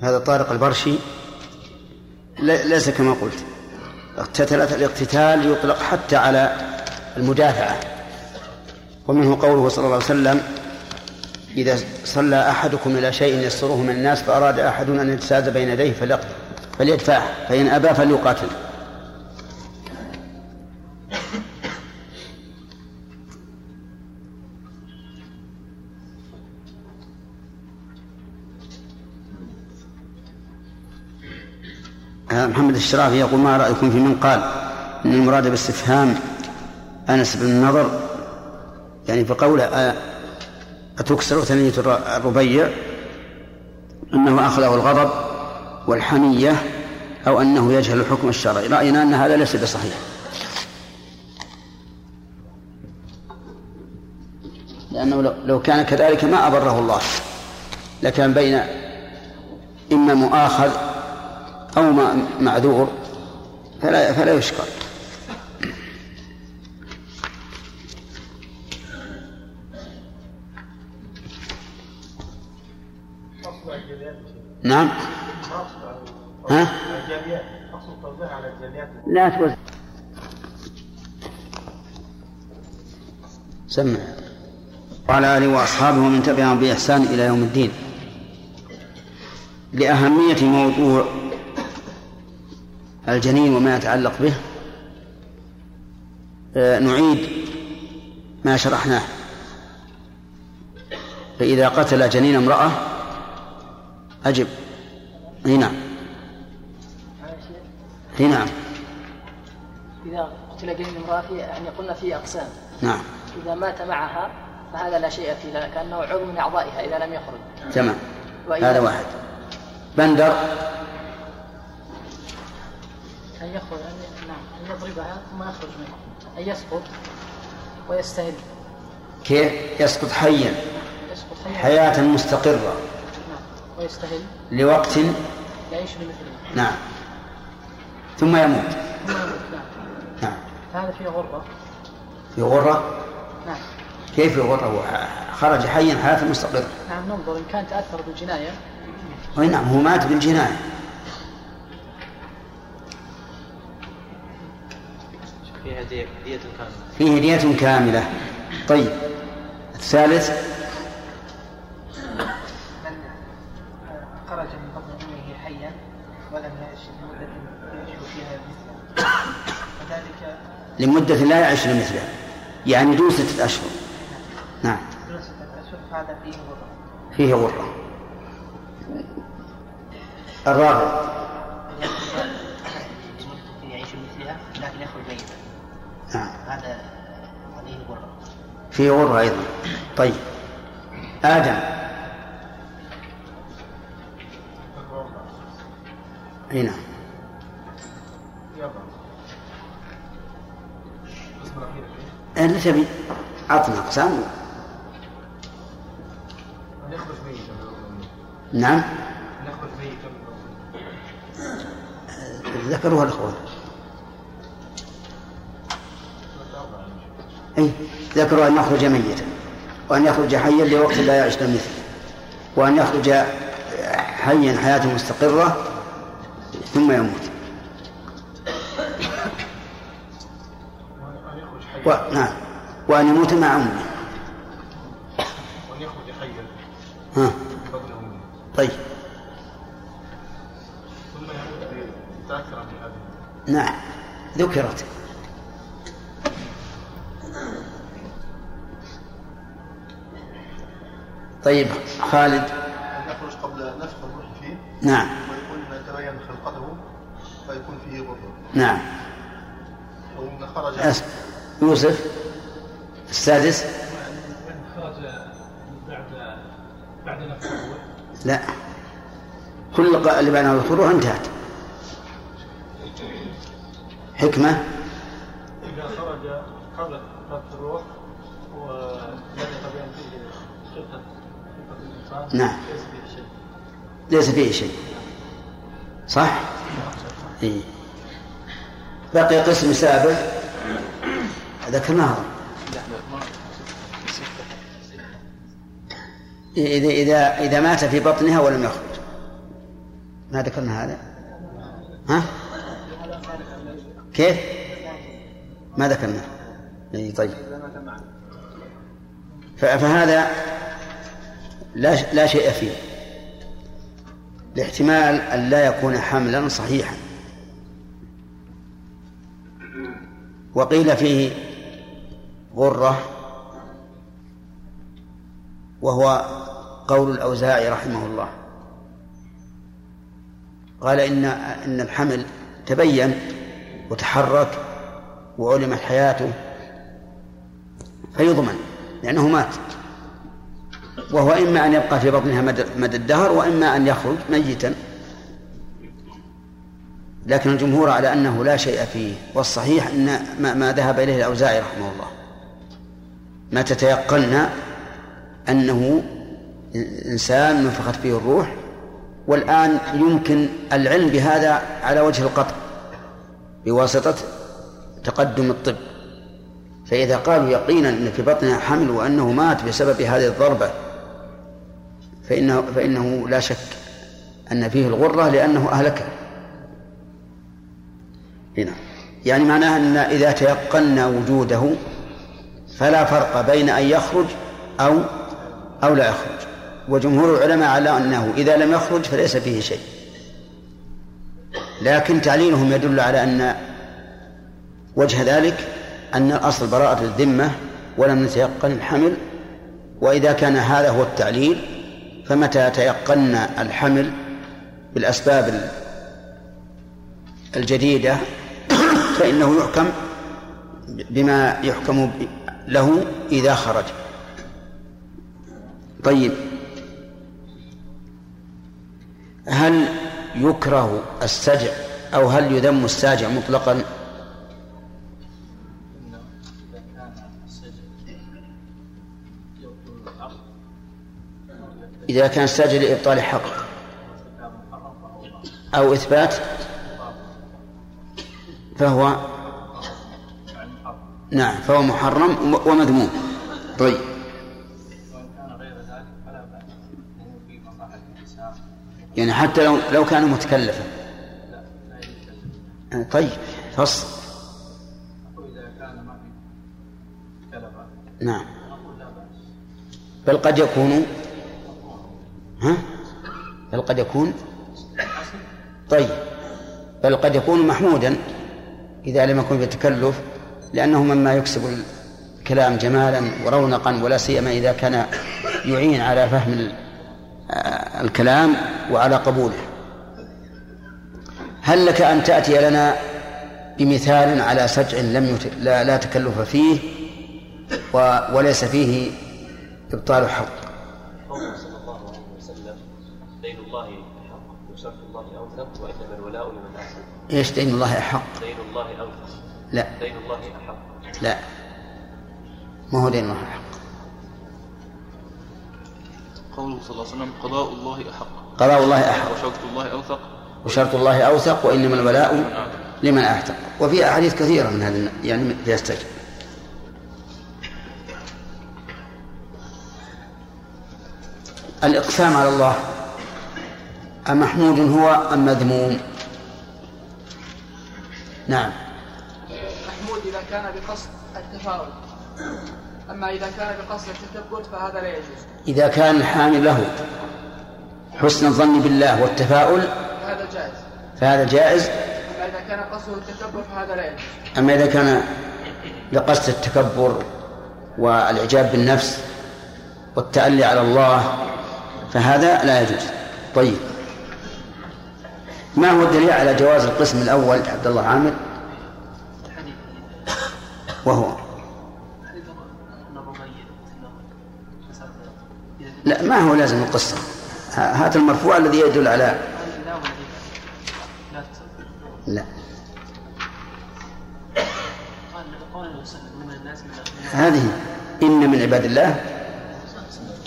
هذا طارق البرشي. ليس كما قلت. اقتتلت الاقتتال يطلق حتى على المدافعة. ومنه قوله صلى الله عليه وسلم إذا صلى أحدكم إلى شيء يسره من الناس فأراد أحد أن يتساد بين يديه فليدفعه فإن أبى فليقاتل. محمد الشرافي يقول ما رأيكم في من قال إن المراد باستفهام أنس بن النضر يعني في قوله أتكسر ثنية الربيع أنه أخذه الغضب والحمية أو أنه يجهل الحكم الشرعي. رأينا أن هذا ليس بصحيح. لأنه لو كان كذلك ما أبره الله لكن بين إما مؤاخذ أو معذور فلا فلا يشكر. نعم. ها؟ لا توزع. سمع. وعلى آله وأصحابه ومن تبعهم بإحسان إلى يوم الدين. لأهمية موضوع الجنين وما يتعلق به آه، نعيد ما شرحناه. فإذا قتل جنين امرأة أجب. اي نعم اي نعم إذا قتل جنين امرأة في يعني قلنا فيه أقسام. نعم. إذا مات معها فهذا لا شيء فيه كأنه عضو من أعضائها إذا لم يخرج. تمام. هذا واحد. بندر. أن يخرج أن نعم أن يضربها ثم يخرج منه أن يسقط ويستهل. كيف؟ يسقط حيا. يسقط حيا. حياة مستقرة. نعم ويستهل. لوقت؟ يعيش بمثله. نعم. ثم يموت. ثم يموت نعم. نعم. هذا فيه غرة في غرة؟ نعم. كيف في غرة؟ خرج حيا حياة مستقرة. نعم ننظر إن كان تأثر بالجناية. أي نعم هو مات بالجناية. فيها دية كاملة. فيه دية كاملة. طيب الثالث؟ من خرج من بطن أمه حيا ولم يعش لمدة يعيش فيها مثله. وذلك لمدة لا يعيش لمثلها يعني دون ستة أشهر نعم. دون ستة اشهر فهذا فيه غرة. فيه غرة. الرابع يعيش مثلها لكن يخرج ميتا نعم. هذا عليه غرة. فيه غرة أيضا. طيب. آدم. أي نعم. تبي أعطنا أقسام. نعم. ذكروها الأخوان. أي ذكروا أن يخرج ميتا وأن يخرج حيا لوقت لا يعيش مثله وأن يخرج حيا حياة مستقرة ثم يموت. و... نعم. وأن يموت مع أمه. وأن يخرج حيا. ها. طيب. ثم يموت نعم. ذكرت. خالد. أن يخرج قبل نفخ الروح فيه. نعم. ويكون يتبين خلقته فيكون فيه غرة نعم. وإن خرج أس- يوسف السادس. خرج بعد بعد نفس الروح. لا. كل اللي بعدها الخروج انتهت. حكمة. ليس فيه شيء. صح؟ إيه. بقي قسم سابع. ذكرناه. إذا إذا إذا مات في بطنها ولم يخرج. ما ذكرنا هذا؟ ها؟ كيف؟ ما ذكرنا. إيه طيب. فهذا لا لا شيء فيه. لاحتمال أن لا يكون حملا صحيحا. وقيل فيه غرة وهو قول الأوزاعي رحمه الله. قال إن إن الحمل تبين وتحرك وعلمت حياته فيضمن لأنه مات. وهو إما أن يبقى في بطنها مدى الدهر وإما أن يخرج ميتا. لكن الجمهور على أنه لا شيء فيه والصحيح أن ما, ذهب إليه الأوزاعي رحمه الله. ما تتيقن أنه إنسان نفخت فيه الروح والآن يمكن العلم بهذا على وجه القطع بواسطة تقدم الطب. فإذا قالوا يقينا أن في بطنها حمل وأنه مات بسبب هذه الضربة فإنه, فإنه لا شك أن فيه الغرة لأنه أهلكها هنا يعني معناها أن إذا تيقنا وجوده فلا فرق بين أن يخرج أو أو لا يخرج. وجمهور العلماء على أنه إذا لم يخرج فليس فيه شيء. لكن تعليلهم يدل على أن وجه ذلك أن الأصل براءة الذمة ولم نتيقن الحمل. وإذا كان هذا هو التعليل فمتى تيقنا الحمل بالأسباب الجديدة؟ *coughs* فإنه يحكم بما يحكم له إذا خرج. طيب. هل يكره السجع أو هل يذم الساجع مطلقا؟ إذا كان الساجع لإبطال حق أو إثبات. فهو نعم فهو محرم ومذموم. طيب. يعني حتى لو لو كان متكلفا. طيب فصل. نعم. بل قد يكون ها؟ بل قد يكون طيب. بل قد يكون محمودا إذا لم يكن في تكلف لأنه مما يكسب الكلام جمالا ورونقا ولا سيما إذا كان يعين على فهم الكلام وعلى قبوله. هل لك أن تأتي لنا بمثال على سجع لم يت... لا, لا تكلف فيه و... وليس فيه إبطال حق قوله صلى الله عليه وسلم دين الله حق وشرط وإنما الولاء لمن أحسن. إيش دين الله أحق؟ دين الله أوثق لا. دين الله أحق. لا. ما هو دين الله أحق؟ قوله صلى الله عليه وسلم قضاء الله أحق. قضاء الله أحق. وشوكة الله أوثق. وشرط الله أوثق وإنما الولاء لمن أعتق وفي أحاديث كثيرة من هذا يعني يستجب الإقسام على الله. أمحمود هو أم مذموم؟ نعم. محمود إذا كان بقصد التفاؤل أما إذا كان بقصد التثبت فهذا لا يجوز. إذا كان الحامل له حسن الظن بالله والتفاؤل فهذا جائز. فهذا جائز؟ أما إذا كان قصده التكبر فهذا لا يجوز. أما إذا كان لقصد التكبر والإعجاب بالنفس والتألي على الله فهذا لا يجوز. طيب. ما هو الدليل على جواز القسم الأول؟ عبد الله عامر. وهو. لا ما هو لازم القصة هات المرفوع الذي يدل على. لا. هذه إن من عباد الله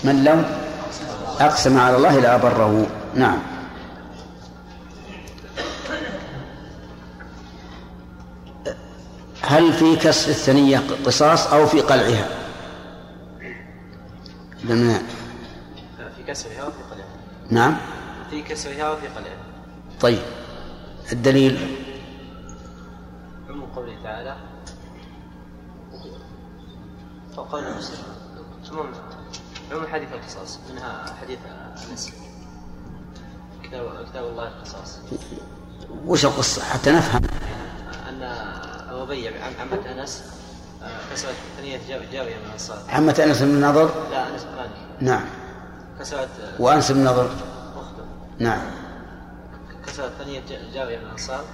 من لو أقسم على الله لأبره نعم. هل في كسر الثنية قصاص أو في قلعها؟ لما في كسرها وفي قلعها. نعم. في كسرها وفي قلعها. طيب. الدليل؟ عموم قوله تعالى مسلم عموم عموم حديث القصاص منها حديث أنس. كتاب الله القصاص. وش القصة؟ حتى نفهم. أن ابو بي عم عمة أنس آه، كسرت ثنية جا- جارية من الانصار عمة أنس بن النضر لا أنس بن نعم. كسرت آه، وأنس بن النضر أخته. نعم. كسرت ثنية جارية من الأنصار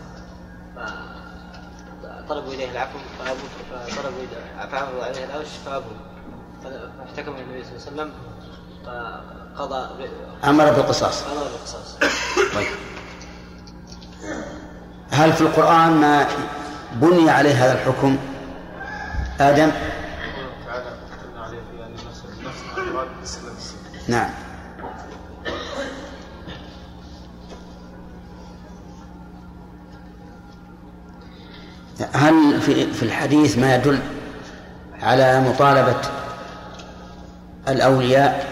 فطلبوا إليه العفو فأبوا فطلبوا فعرضوا عليه الأوش فأبوا فاحتكم النبي صلى الله عليه وسلم فقضى أمر بالقصاص. قضى بالقصاص. طيب. هل في القرآن ما بني عليه هذا الحكم. آدم؟ نعم. هل في في الحديث ما يدل على مطالبة الأولياء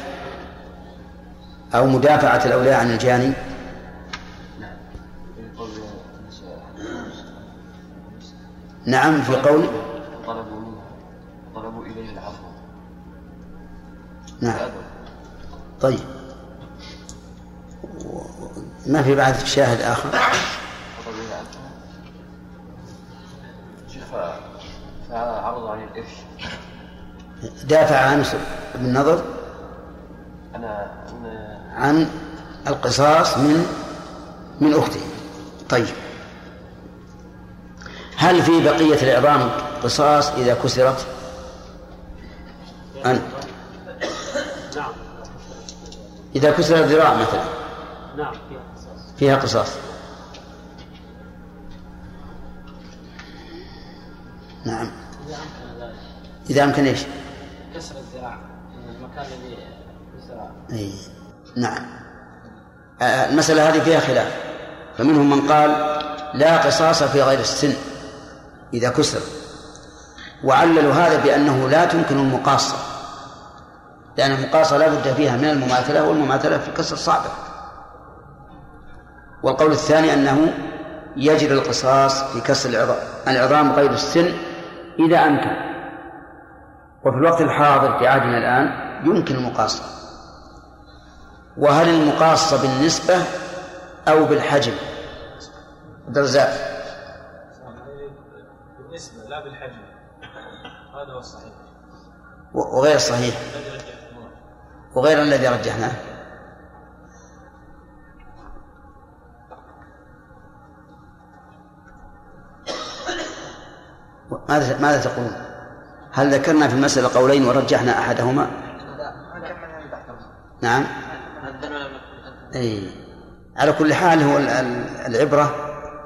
أو مدافعة الأولياء عن الجاني؟ نعم في قول طلبوا طلبوا إليه العفو. نعم. طيب. ما في بعد شاهد آخر؟ فعرضوا عن الإرش. دافع عن ابن أنا أنا عن القصاص من من أخته. طيب. هل في بقية العظام قصاص إذا كسرت؟ أن نعم إذا كسر الذراع مثلا. نعم فيها قصاص. فيها قصاص نعم. إذا أمكن إيش؟ كسر الذراع من المكان الذي الذراع أي. نعم. آه، المسألة هذه فيها خلاف. فمنهم من قال لا قصاص في غير السن. إذا كسر. وعللوا هذا بأنه لا تمكن المقاصة. لأن المقاصة لا بد فيها من المماثلة والمماثلة في الكسر صعبة. والقول الثاني أنه يجري القصاص في كسر العظام العظام غير السن إذا أمكن. وفي الوقت الحاضر في عهدنا الآن يمكن المقاصة. وهل المقاصة بالنسبة أو بالحجم؟ بالنسبة لا بالحجم هذا هو الصحيح. وغير صحيح. الذي رجحته وغير الذي رجحناه. ماذا ماذا تقولون؟ هل ذكرنا في المسألة قولين ورجحنا أحدهما؟ نعم. أي على كل حال هو ال- ال- العبرة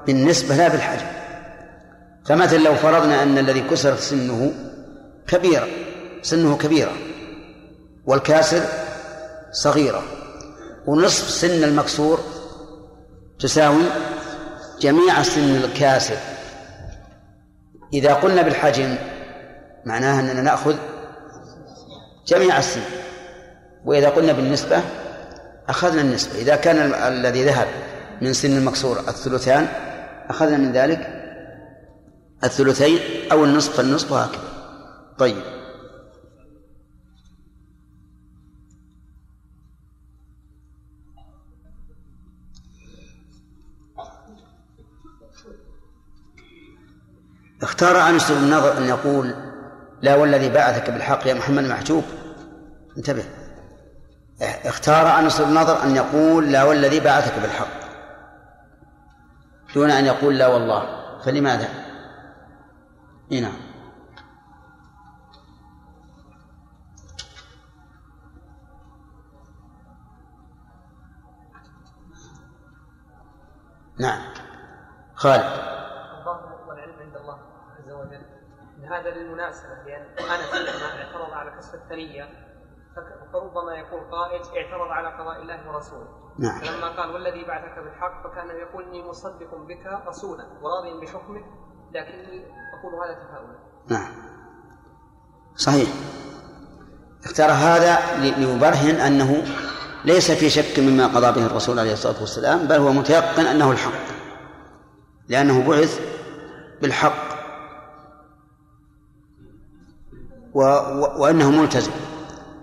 بالنسبة لا بالحجم فمثلا لو فرضنا أن الذي كسرت سنه كبيرة سنه كبيرة والكاسر صغيرة ونصف سن المكسور تساوي جميع سن الكاسر. إذا قلنا بالحجم معناها أننا نأخذ جميع السن وإذا قلنا بالنسبة أخذنا النسبة. إذا كان ال- الذي ذهب من سن المكسور الثلثان أخذنا من ذلك الثلثين أو النصف فالنصف وهكذا. طيب. اختار أنس بن نضر أن يقول لا والذي بعثك بالحق يا محمد محجوب انتبه. اختار أنس بن نضر أن يقول لا والذي بعثك بالحق. دون أن يقول لا والله. فلماذا؟ إيه نعم. نعم. خالد. والعلم عند الله عز وجل. إن هذا للمناسبة لأن انس لما اعترض على كسر الثنية فربما يقول قائل اعترض على قضاء الله ورسوله. نعم. فلما قال والذي بعثك بالحق فكان يقول إني مصدق بك رسولا وراضي بحكمك لكني هذا نعم. صحيح. اختار هذا ليبرهن أنه ليس في شك مما قضى به الرسول عليه الصلاة والسلام بل هو متيقن أنه الحق. لأنه بعث بالحق. و و وأنه ملتزم.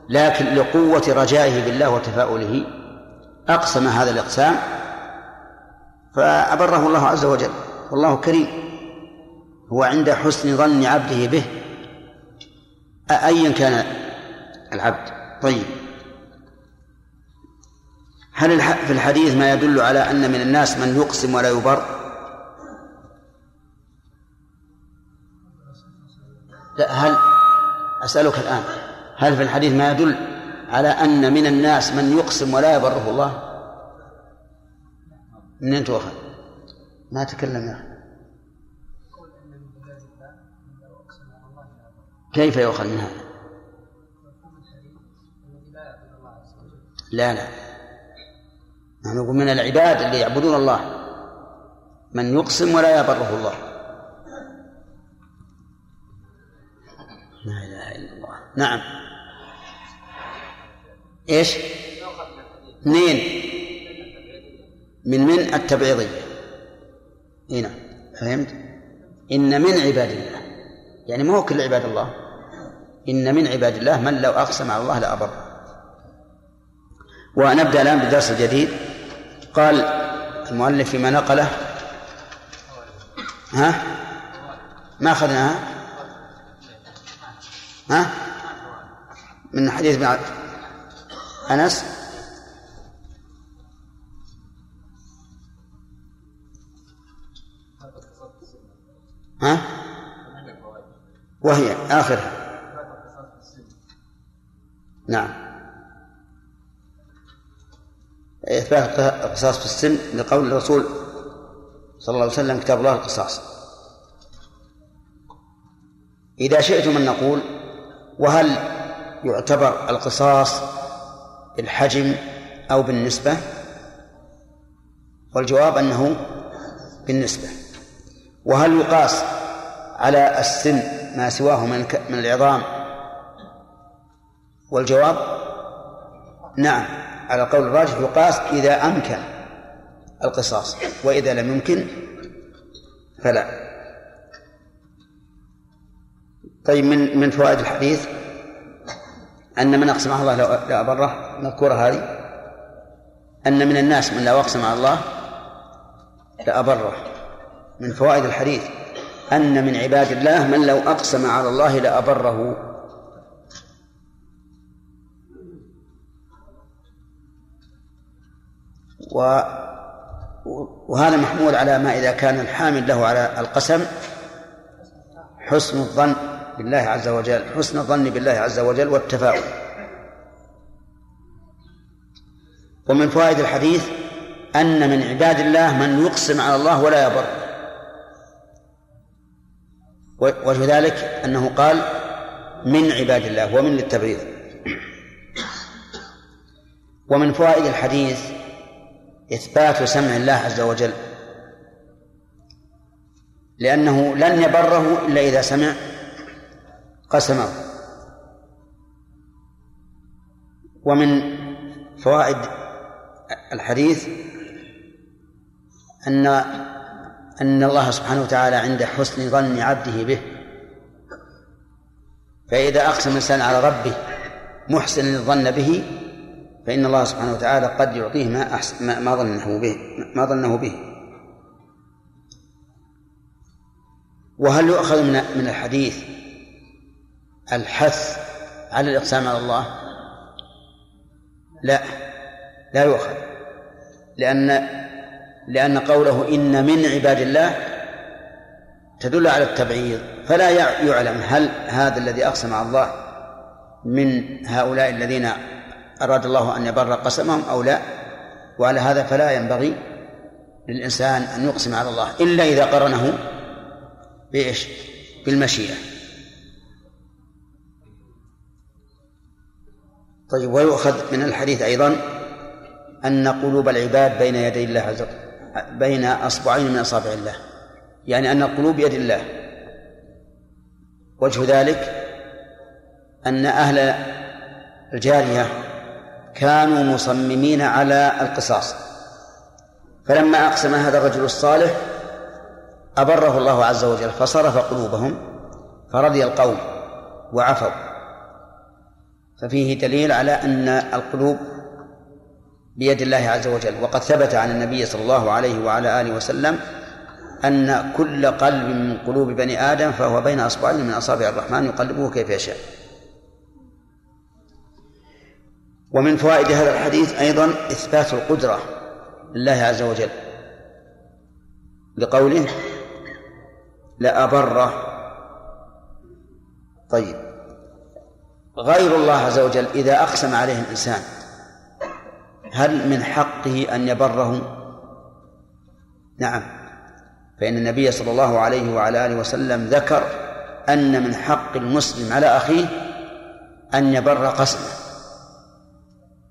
لكن لقوة رجائه بالله وتفاؤله أقسم هذا الإقسام فأبره الله عز وجل. والله كريم. هو عند حسن ظن عبده به. أيا كان العبد؟ طيب. هل في الحديث ما يدل على أن من الناس من يقسم ولا يبر لا هل أسألك الآن هل في الحديث ما يدل على أن من الناس من يقسم ولا يبره الله؟ منين تؤخذ ما تكلم يا أخي. كيف يؤخذ من هذا؟ لا لا. نحن نقول من العباد اللي يعبدون الله من يقسم ولا يبره الله. لا إله إلا الله. نعم. إيش؟ اثنين من من؟ التبعيضية. هنا نعم. فهمت؟ إن من عباد الله. يعني ما هو كل عباد الله. إن من عباد الله من لو أقسم على الله لأبر. ونبدأ الآن بالدرس الجديد قال المؤلف فيما نقله. ها؟ ما أخذناها ها؟ من حديث ابن أنس؟ ها؟ وهي آخرها. نعم. إثبات القصاص في السن لقول الرسول صلى الله عليه وسلم كتاب الله القصاص. إذا شئتم أن نقول وهل يعتبر القصاص بالحجم أو بالنسبة؟ والجواب أنه بالنسبة. وهل يقاس على السن ما سواه من من العظام. والجواب؟ نعم. على قول الراجح يقاس إذا أمكن القصاص وإذا لم يمكن فلا. طيب من من فوائد الحديث؟ أن من أقسم على الله لا أبره مذكورة هذه. أن من الناس من لو أقسم على الله لأبره من فوائد الحديث أن من عباد الله من لو أقسم على الله لأبره. و وهذا محمول على ما إذا كان الحامل له على القسم حسن الظن بالله عز وجل حسن الظن بالله عز وجل والتفاؤل. ومن فوائد الحديث أن من عباد الله من يقسم على الله ولا يبر وجه ذلك أنه قال من عباد الله ومن للتبرير ومن فوائد الحديث إثبات سمع الله عز وجل. لأنه لن يبره إلا إذا سمع قسمه. ومن فوائد الحديث أن أن الله سبحانه وتعالى عند حسن ظن عبده به. فإذا أقسم الإنسان على ربه محسن الظن به فإن الله سبحانه وتعالى قد يعطيه ما أحسن ما, ظنه به ما ظنه به. وهل يؤخذ من من الحديث الحث على الإقسام على الله؟ لا لا يؤخذ. لأن لأن قوله إن من عباد الله تدل على التبعيض فلا يعلم هل هذا الذي أقسم على الله من هؤلاء الذين أراد الله أن يبر قسمهم أو لا؟ وعلى هذا فلا ينبغي للإنسان أن يقسم على الله إلا إذا قرنه بإيش؟ بالمشيئة. طيب ويؤخذ من الحديث أيضا أن قلوب العباد بين يدي الله عز وجل. بين أصبعين من أصابع الله. يعني أن القلوب بيد الله. وجه ذلك أن أهل الجارية كانوا مصممين على القصاص. فلما أقسم هذا الرجل الصالح أبره الله عز وجل فصرف قلوبهم فرضي القوم وعفوا. ففيه دليل على أن القلوب بيد الله عز وجل. وقد ثبت عن النبي صلى الله عليه وعلى آله وسلم أن كل قلب من قلوب بني آدم فهو بين أصبعين من أصابع الرحمن يقلبه كيف يشاء. ومن فوائد هذا الحديث أيضا إثبات القدرة لله عز وجل. لقوله لأبره طيب. غير الله عز وجل إذا أقسم عليه الإنسان هل من حقه أن يبره نعم. فإن النبي صلى الله عليه وعلى آله وسلم ذكر أن من حق المسلم على أخيه أن يبر قسمه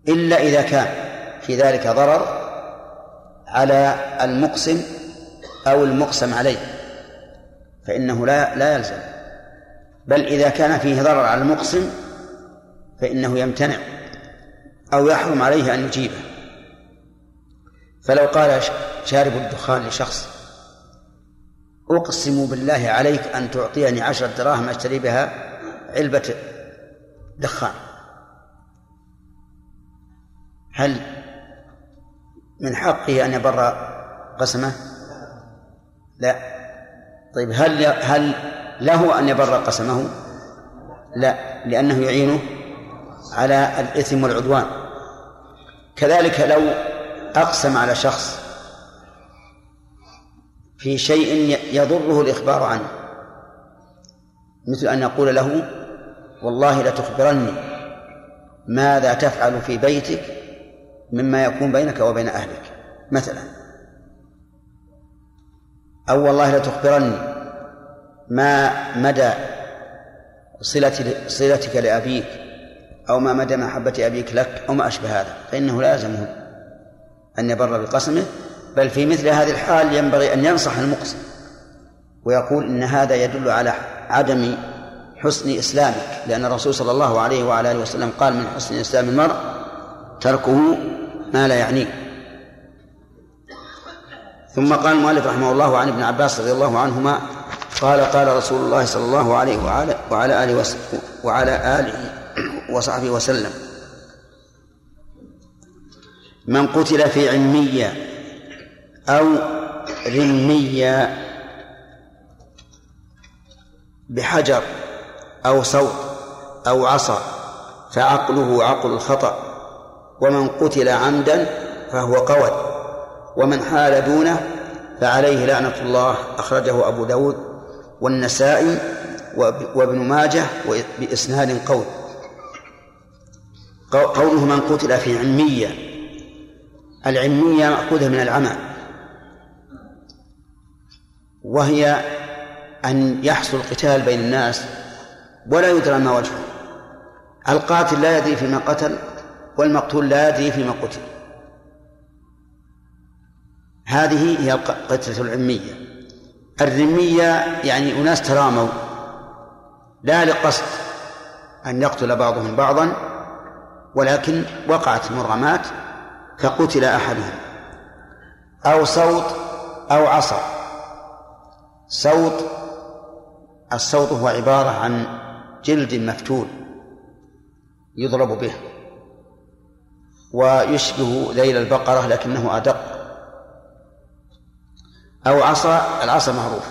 إلا إذا كان في ذلك ضرر على المقسم أو المقسم عليه فإنه لا لا يلزم. بل إذا كان فيه ضرر على المقسم فإنه يمتنع. أو يحرم عليه أن يجيبه فلو قال شارب الدخان لشخص أقسم بالله عليك أن تعطيني عشرة دراهم أشتري بها علبة دخان هل من حقه أن يبر قسمه؟ لا طيب هل هل له أن يبر قسمه؟ لا لأنه يعينه على الإثم والعدوان. كذلك لو أقسم على شخص في شيء يضره الإخبار عنه مثل أن يقول له والله لتخبرني ماذا تفعل في بيتك مما يكون بينك وبين أهلك. مثلا. أو والله لتخبرني ما مدى صلتك لأبيك أو ما مدى محبة أبيك لك أو ما أشبه هذا فإنه لازمه أن يبر بقسمه بل في مثل هذه الحال ينبغي أن ينصح المقسم ويقول إن هذا يدل على عدم حسن إسلامك لأن الرسول صلى الله عليه وعلى آله وسلم قال من حسن إسلام المرء تركه ما لا يعنيه. ثم قال المؤلف رحمه الله عن ابن عباس رضي الله عنهما قال قال رسول الله صلى الله عليه وعلى, وعلى آله وعلى آله وصحبه وسلم. من قتل في علمية أو رمية بحجر أو صوت أو عصا فعقله عقل الخطأ. ومن قتل عمدا فهو قول ومن حال دونه فعليه لعنة الله أخرجه أبو داود والنسائي وابن ماجه بإسناد قول قوله من قتل في عمية العمية مأخوذة من العمى وهي أن يحصل قتال بين الناس ولا يدرى ما وجهه. القاتل لا يدري فيما قتل والمقتول لا يدري فيما قتل. هذه هي قتلة العمية الرمية يعني أناس تراموا. لا لقصد أن يقتل بعضهم بعضا ولكن وقعت مرغمات فقتل أحدهم. أو صوت أو عصا. صوت الصوت هو عبارة عن جلد مفتول يضرب به ويشبه ذيل البقرة لكنه أدق. أو عصا العصا معروف.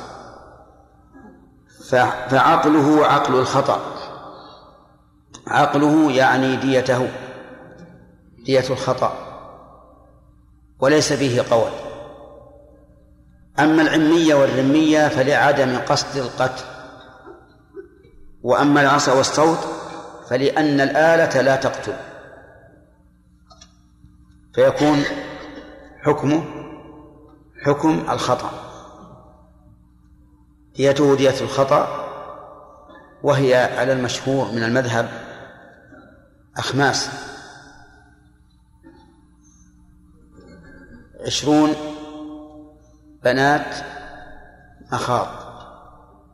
فعقله عقل الخطأ. عقله يعني ديته دية الخطأ وليس فيه قول. أما العمية والرمية فلعدم قصد القتل وأما العصا والصوت فلأن الآلة لا تقتل. فيكون حكمه حكم الخطأ. ديته دية الخطأ وهي على المشهور من المذهب أخماس. عشرون بنات مخاض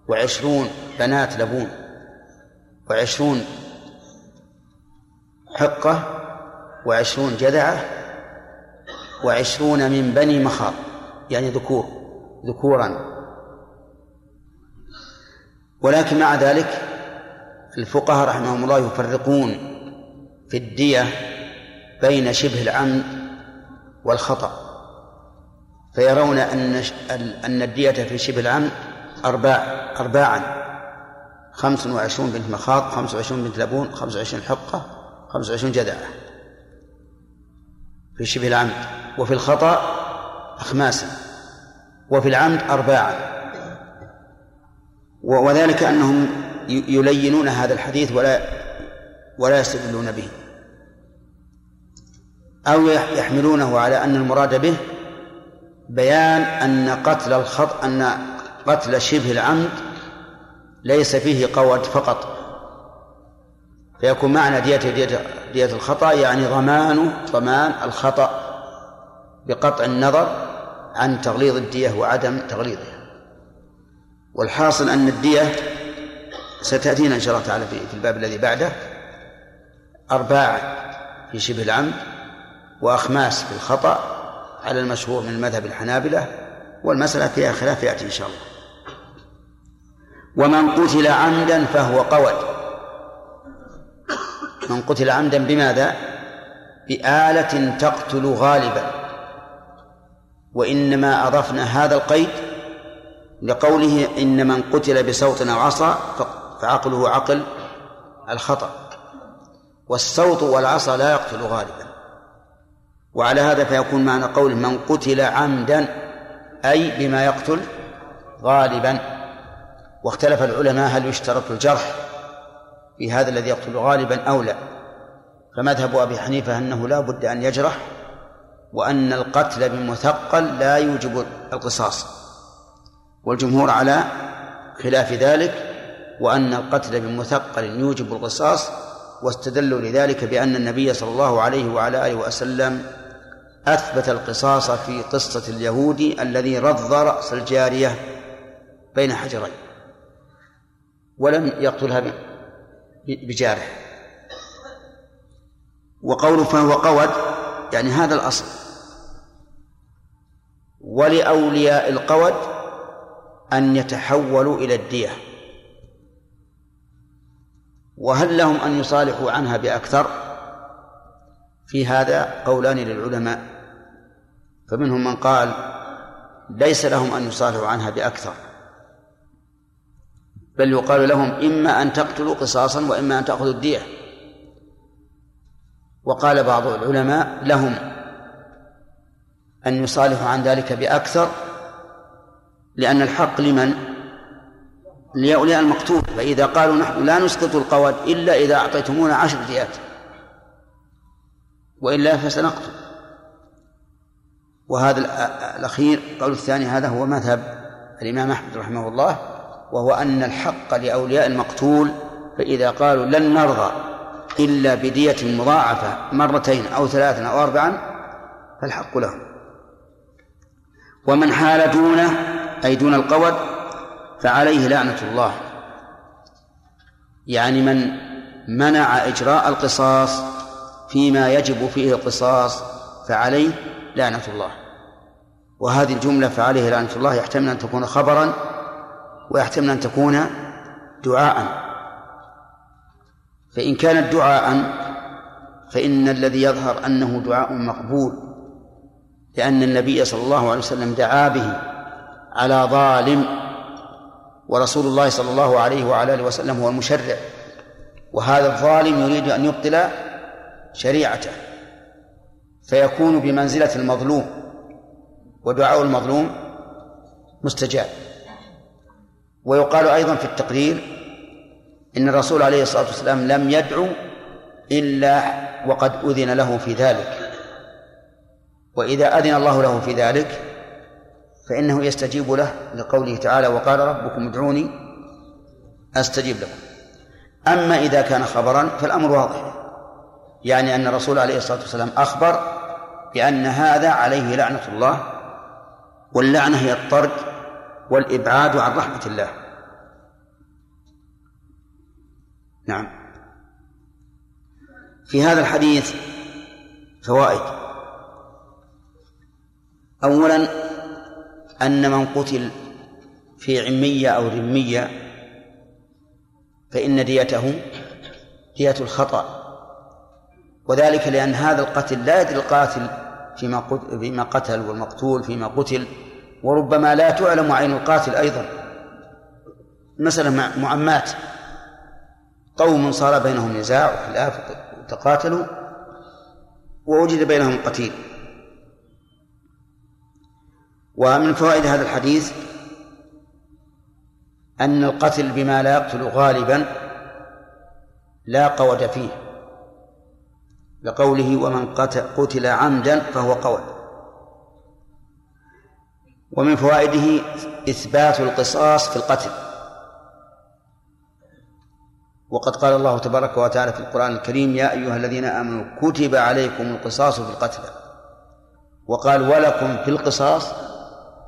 وعشرون بنات لبون وعشرون حقة وعشرون جذعة وعشرون من بني مخاض يعني ذكور ذكورا. ولكن مع ذلك الفقهاء رحمهم الله يفرقون في الدية بين شبه العمد والخطأ فيرون أن أن الدية في شبه العمد أرباع أرباعا خمس وعشرون بنت مخاض خمس وعشرون بنت لبون خمس وعشرين حقة خمس وعشرون جدعة في شبه العمد. وفي الخطأ أخماسا وفي العمد أرباعا. وذلك أنهم يلينون هذا الحديث ولا ولا يستدلون به. أو يحملونه على أن المراد به بيان أن قتل الخط أن قتل شبه العمد ليس فيه قود فقط. فيكون معنى دية دية, دية الخطأ يعني ضمان ضمان الخطأ بقطع النظر عن تغليظ الدية وعدم تغليظها. والحاصل أن الدية ستأتينا إن شاء الله تعالى في الباب الذي بعده أرباع في شبه العمد وأخماس في الخطأ على المشهور من المذهب الحنابلة والمسألة فيها خلاف يأتي إن شاء الله. ومن قتل عمدا فهو قود من قتل عمدا بماذا؟ بآلة تقتل غالبا. وإنما أضفنا هذا القيد لقوله إن من قتل بصوت أو عصا فعقله عقل الخطأ. والصوت والعصا لا يقتل غالبا. وعلى هذا فيكون معنى قول من قتل عمدا أي بما يقتل غالبا. واختلف العلماء هل يشترط الجرح في هذا الذي يقتل غالبا أو لا. فمذهب أبي حنيفة أنه لا بد أن يجرح وأن القتل بمثقل لا يوجب القصاص. والجمهور على خلاف ذلك وأن القتل بمثقل يوجب القصاص واستدلوا لذلك بأن النبي صلى الله عليه وعلى آله وسلم أثبت القصاص في قصة اليهودي الذي رض رأس الجارية بين حجرين ولم يقتلها بجارح. وقوله فهو قود؟ يعني هذا الأصل. ولأولياء القود أن يتحولوا إلى الدية. وهل لهم أن يصالحوا عنها بأكثر؟ في هذا قولان للعلماء. فمنهم من قال ليس لهم أن يصالحوا عنها بأكثر بل يقال لهم إما أن تقتلوا قصاصا وإما أن تأخذوا الدية. وقال بعض العلماء لهم أن يصالحوا عن ذلك بأكثر لأن الحق لمن؟ لأولياء المقتول. فإذا قالوا نحن لا نسقط القواد إلا إذا أعطيتمونا عشر ديات وإلا فسنقتل. وهذا الأخير قول الثاني هذا هو مذهب الإمام أحمد رحمه الله وهو أن الحق لأولياء المقتول فإذا قالوا لن نرضى إلا بدية مضاعفة مرتين أو ثلاثا أو أربعا فالحق لهم. ومن حال دونه أي دون القود فعليه لعنة الله. يعني من منع إجراء القصاص فيما يجب فيه القصاص فعليه لعنة الله. وهذه الجملة فعليه لعنة الله يحتمل أن تكون خبرا ويحتمل أن تكون دعاء. فإن كانت دعاء فإن الذي يظهر أنه دعاء مقبول لأن النبي صلى الله عليه وسلم دعا به على ظالم ورسول الله صلى الله عليه وعلى آله وسلم هو المشرع. وهذا الظالم يريد أن يبطل شريعته فيكون بمنزلة المظلوم. ودعاء المظلوم مستجاب. ويقال أيضا في التقرير إن الرسول عليه الصلاة والسلام لم يدعو إلا وقد أذن له في ذلك. وإذا أذن الله له في ذلك فإنه يستجيب له لقوله تعالى وقال ربكم ادعوني أستجيب لكم. أما إذا كان خبرا فالأمر واضح يعني أن الرسول عليه الصلاة والسلام أخبر بأن هذا عليه لعنة الله واللعنة هي الطرد والإبعاد عن رحمة الله. نعم. في هذا الحديث فوائد. أولا أن من قتل في عمية أو رمية فإن ديته دية الخطأ. وذلك لأن هذا القتل لا يدري القاتل فيما فيما قتل والمقتول فيما قتل وربما لا تعلم عين القاتل أيضا. مثلا معمات. قوم صار بينهم نزاع وخلاف وتقاتلوا ووجد بينهم قتيل. ومن فوائد هذا الحديث أن القتل بما لا يقتل غالبا لا قود فيه. لقوله ومن قتل عمدا فهو قود ومن فوائده إثبات القصاص في القتل. وقد قال الله تبارك وتعالى في القرآن الكريم يا أيها الذين آمنوا كتب عليكم القصاص في القتل. وقال ولكم في القصاص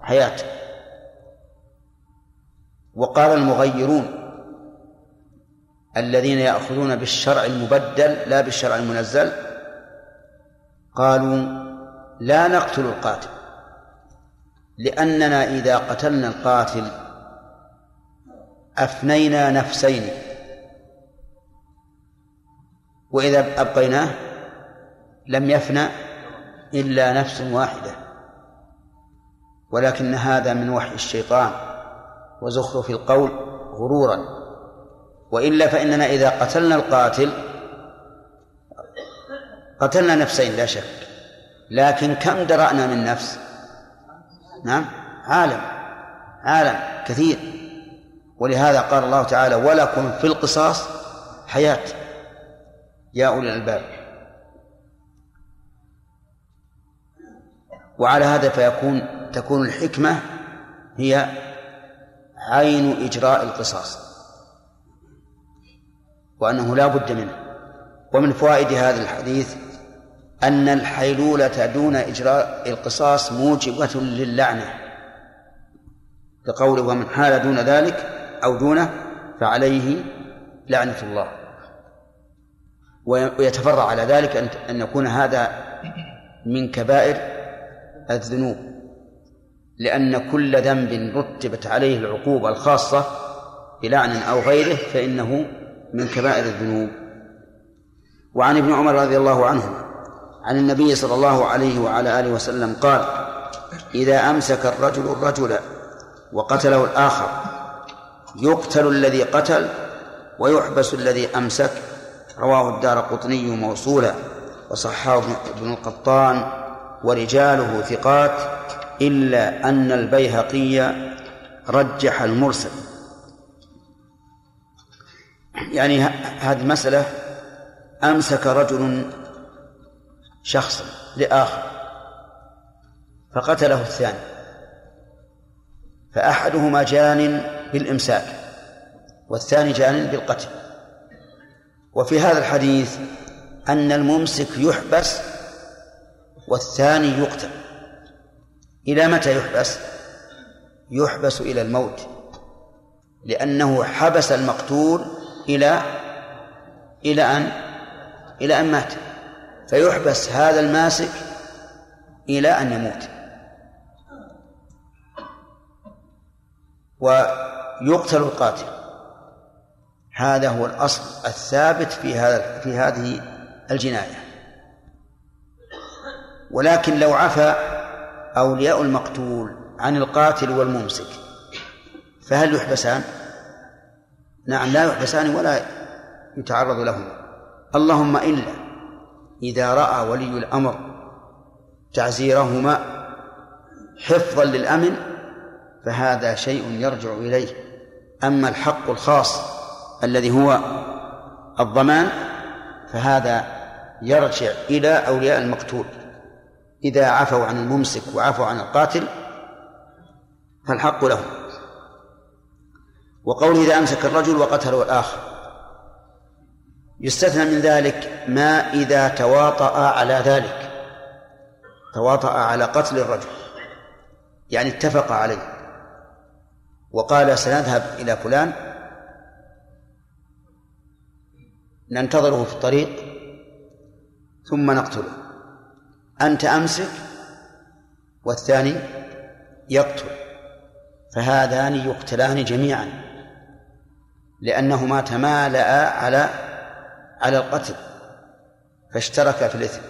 حياة. وقال المغيرون الذين يأخذون بالشرع المبدل لا بالشرع المنزل قالوا لا نقتل القاتل لأننا إذا قتلنا القاتل أفنينا نفسين. وإذا أبقيناه لم يفنى إلا نفس واحدة ولكن هذا من وحي الشيطان وزخرف القول غرورا. وإلا فإننا إذا قتلنا القاتل قتلنا نفسين لا شك لكن كم درأنا من نفس؟ نعم عالم عالم كثير. ولهذا قال الله تعالى ولكم في القصاص حياة. يا أولي الألباب. وعلى هذا فيكون تكون الحكمة هي عين إجراء القصاص. وأنه لا بد منه. ومن فوائد هذا الحديث أن الحيلولة دون إجراء القصاص موجبة للعنة. لقوله ومن حال دون ذلك أو دونه فعليه لعنة الله. ويتفرع على ذلك أن يكون هذا من كبائر الذنوب. لأن كل ذنب رتبت عليه العقوبة الخاصة بلعن أو غيره فإنه من كبائر الذنوب. وعن ابن عمر رضي الله عنه عن النبي صلى الله عليه وعلى آله وسلم قال إذا أمسك الرجل الرجل وقتله الآخر يقتل الذي قتل ويحبس الذي أمسك. رواه الدار قطني موصولا وصححه ابن القطان ورجاله ثقات إلا أن البيهقي رجح المرسل. يعني هذه المسألة أمسك رجل شخصا لآخر فقتله الثاني فأحدهما جان بالإمساك والثاني جان بالقتل وفي هذا الحديث أن الممسك يحبس والثاني يقتل إلى متى يحبس؟ يحبس إلى الموت لأنه حبس المقتول إلى إلى أن إلى أن مات. فيحبس هذا الماسك إلى أن يموت. ويقتل القاتل. هذا هو الأصل الثابت في هذا في هذه الجناية. ولكن لو عفى أولياء المقتول عن القاتل والممسك فهل يحبسان؟ نعم لا يحبسان ولا يتعرض لهما. اللهم إلا إذا رأى ولي الأمر تعزيرهما حفظا للأمن فهذا شيء يرجع إليه. أما الحق الخاص الذي هو الضمان فهذا يرجع إلى أولياء المقتول. إذا عفوا عن الممسك وعفوا عن القاتل فالحق له وقوله إذا أمسك الرجل وقتله الآخر. يستثنى من ذلك ما إذا تواطأ على ذلك. تواطأ على قتل الرجل. يعني اتفق عليه. وقال سنذهب إلى فلان. ننتظره في الطريق. ثم نقتله. أنت أمسك والثاني يقتل. فهذان يقتلان جميعا. لأنهما تمالأ على على القتل فاشتركا في الإثم.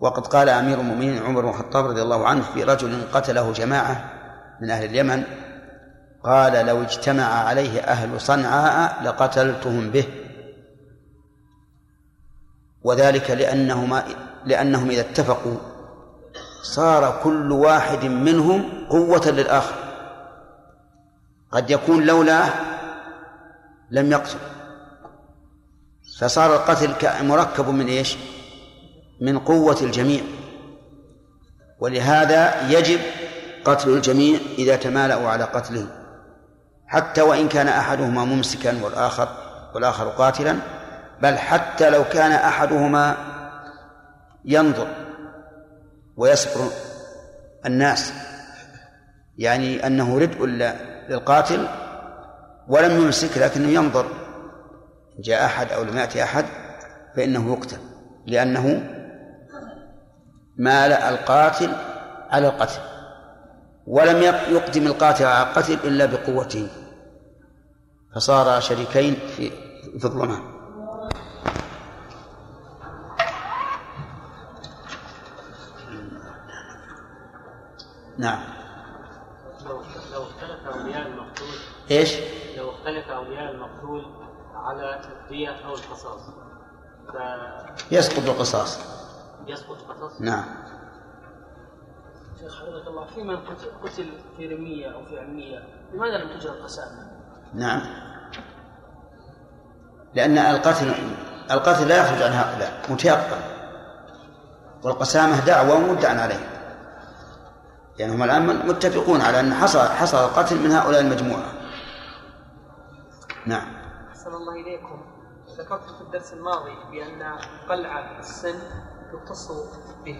وقد قال أمير المؤمنين عمر بن الخطاب رضي الله عنه في رجل قتله جماعة من أهل اليمن قال لو اجتمع عليه أهل صنعاء لقتلتهم به. وذلك لأنهما لأنهم إذا اتفقوا صار كل واحد منهم قوة للآخر. قد يكون لولاه لم يقتل. فصار القتل مركب من إيش؟ من قوة الجميع. ولهذا يجب قتل الجميع إذا تمالأوا على قتله. حتى وإن كان أحدهما ممسكا والآخر والآخر قاتلا بل حتى لو كان أحدهما ينظر ويسبر الناس. يعني أنه ردء للقاتل ولم يمسك لكنه ينظر. جاء أحد أو لم يأتي أحد فإنه يقتل لأنه مال القاتل على القتل ولم يقدم القاتل على القتل إلا بقوته. فصار شريكين في في الظلمان نعم. لو لو اختلف أولياء المقتول إيش؟ اختلف اولياء المقتول على الدية أو القصاص. ف يسقط القصاص. يسقط القصاص؟ نعم. شيخ حفظك الله في من قتل, قتل في رمية أو في عمية لماذا لم تجرى القسامة؟ نعم. لأن القتل القتل لا يخرج عن هؤلاء متيقن. والقسامة دعوة مدعى عليه. يعني هم الآن متفقون على أن حصل حصل القتل من هؤلاء المجموعة. نعم أحسن الله إليكم ذكرت في الدرس الماضي بأن قلع السن يقتص به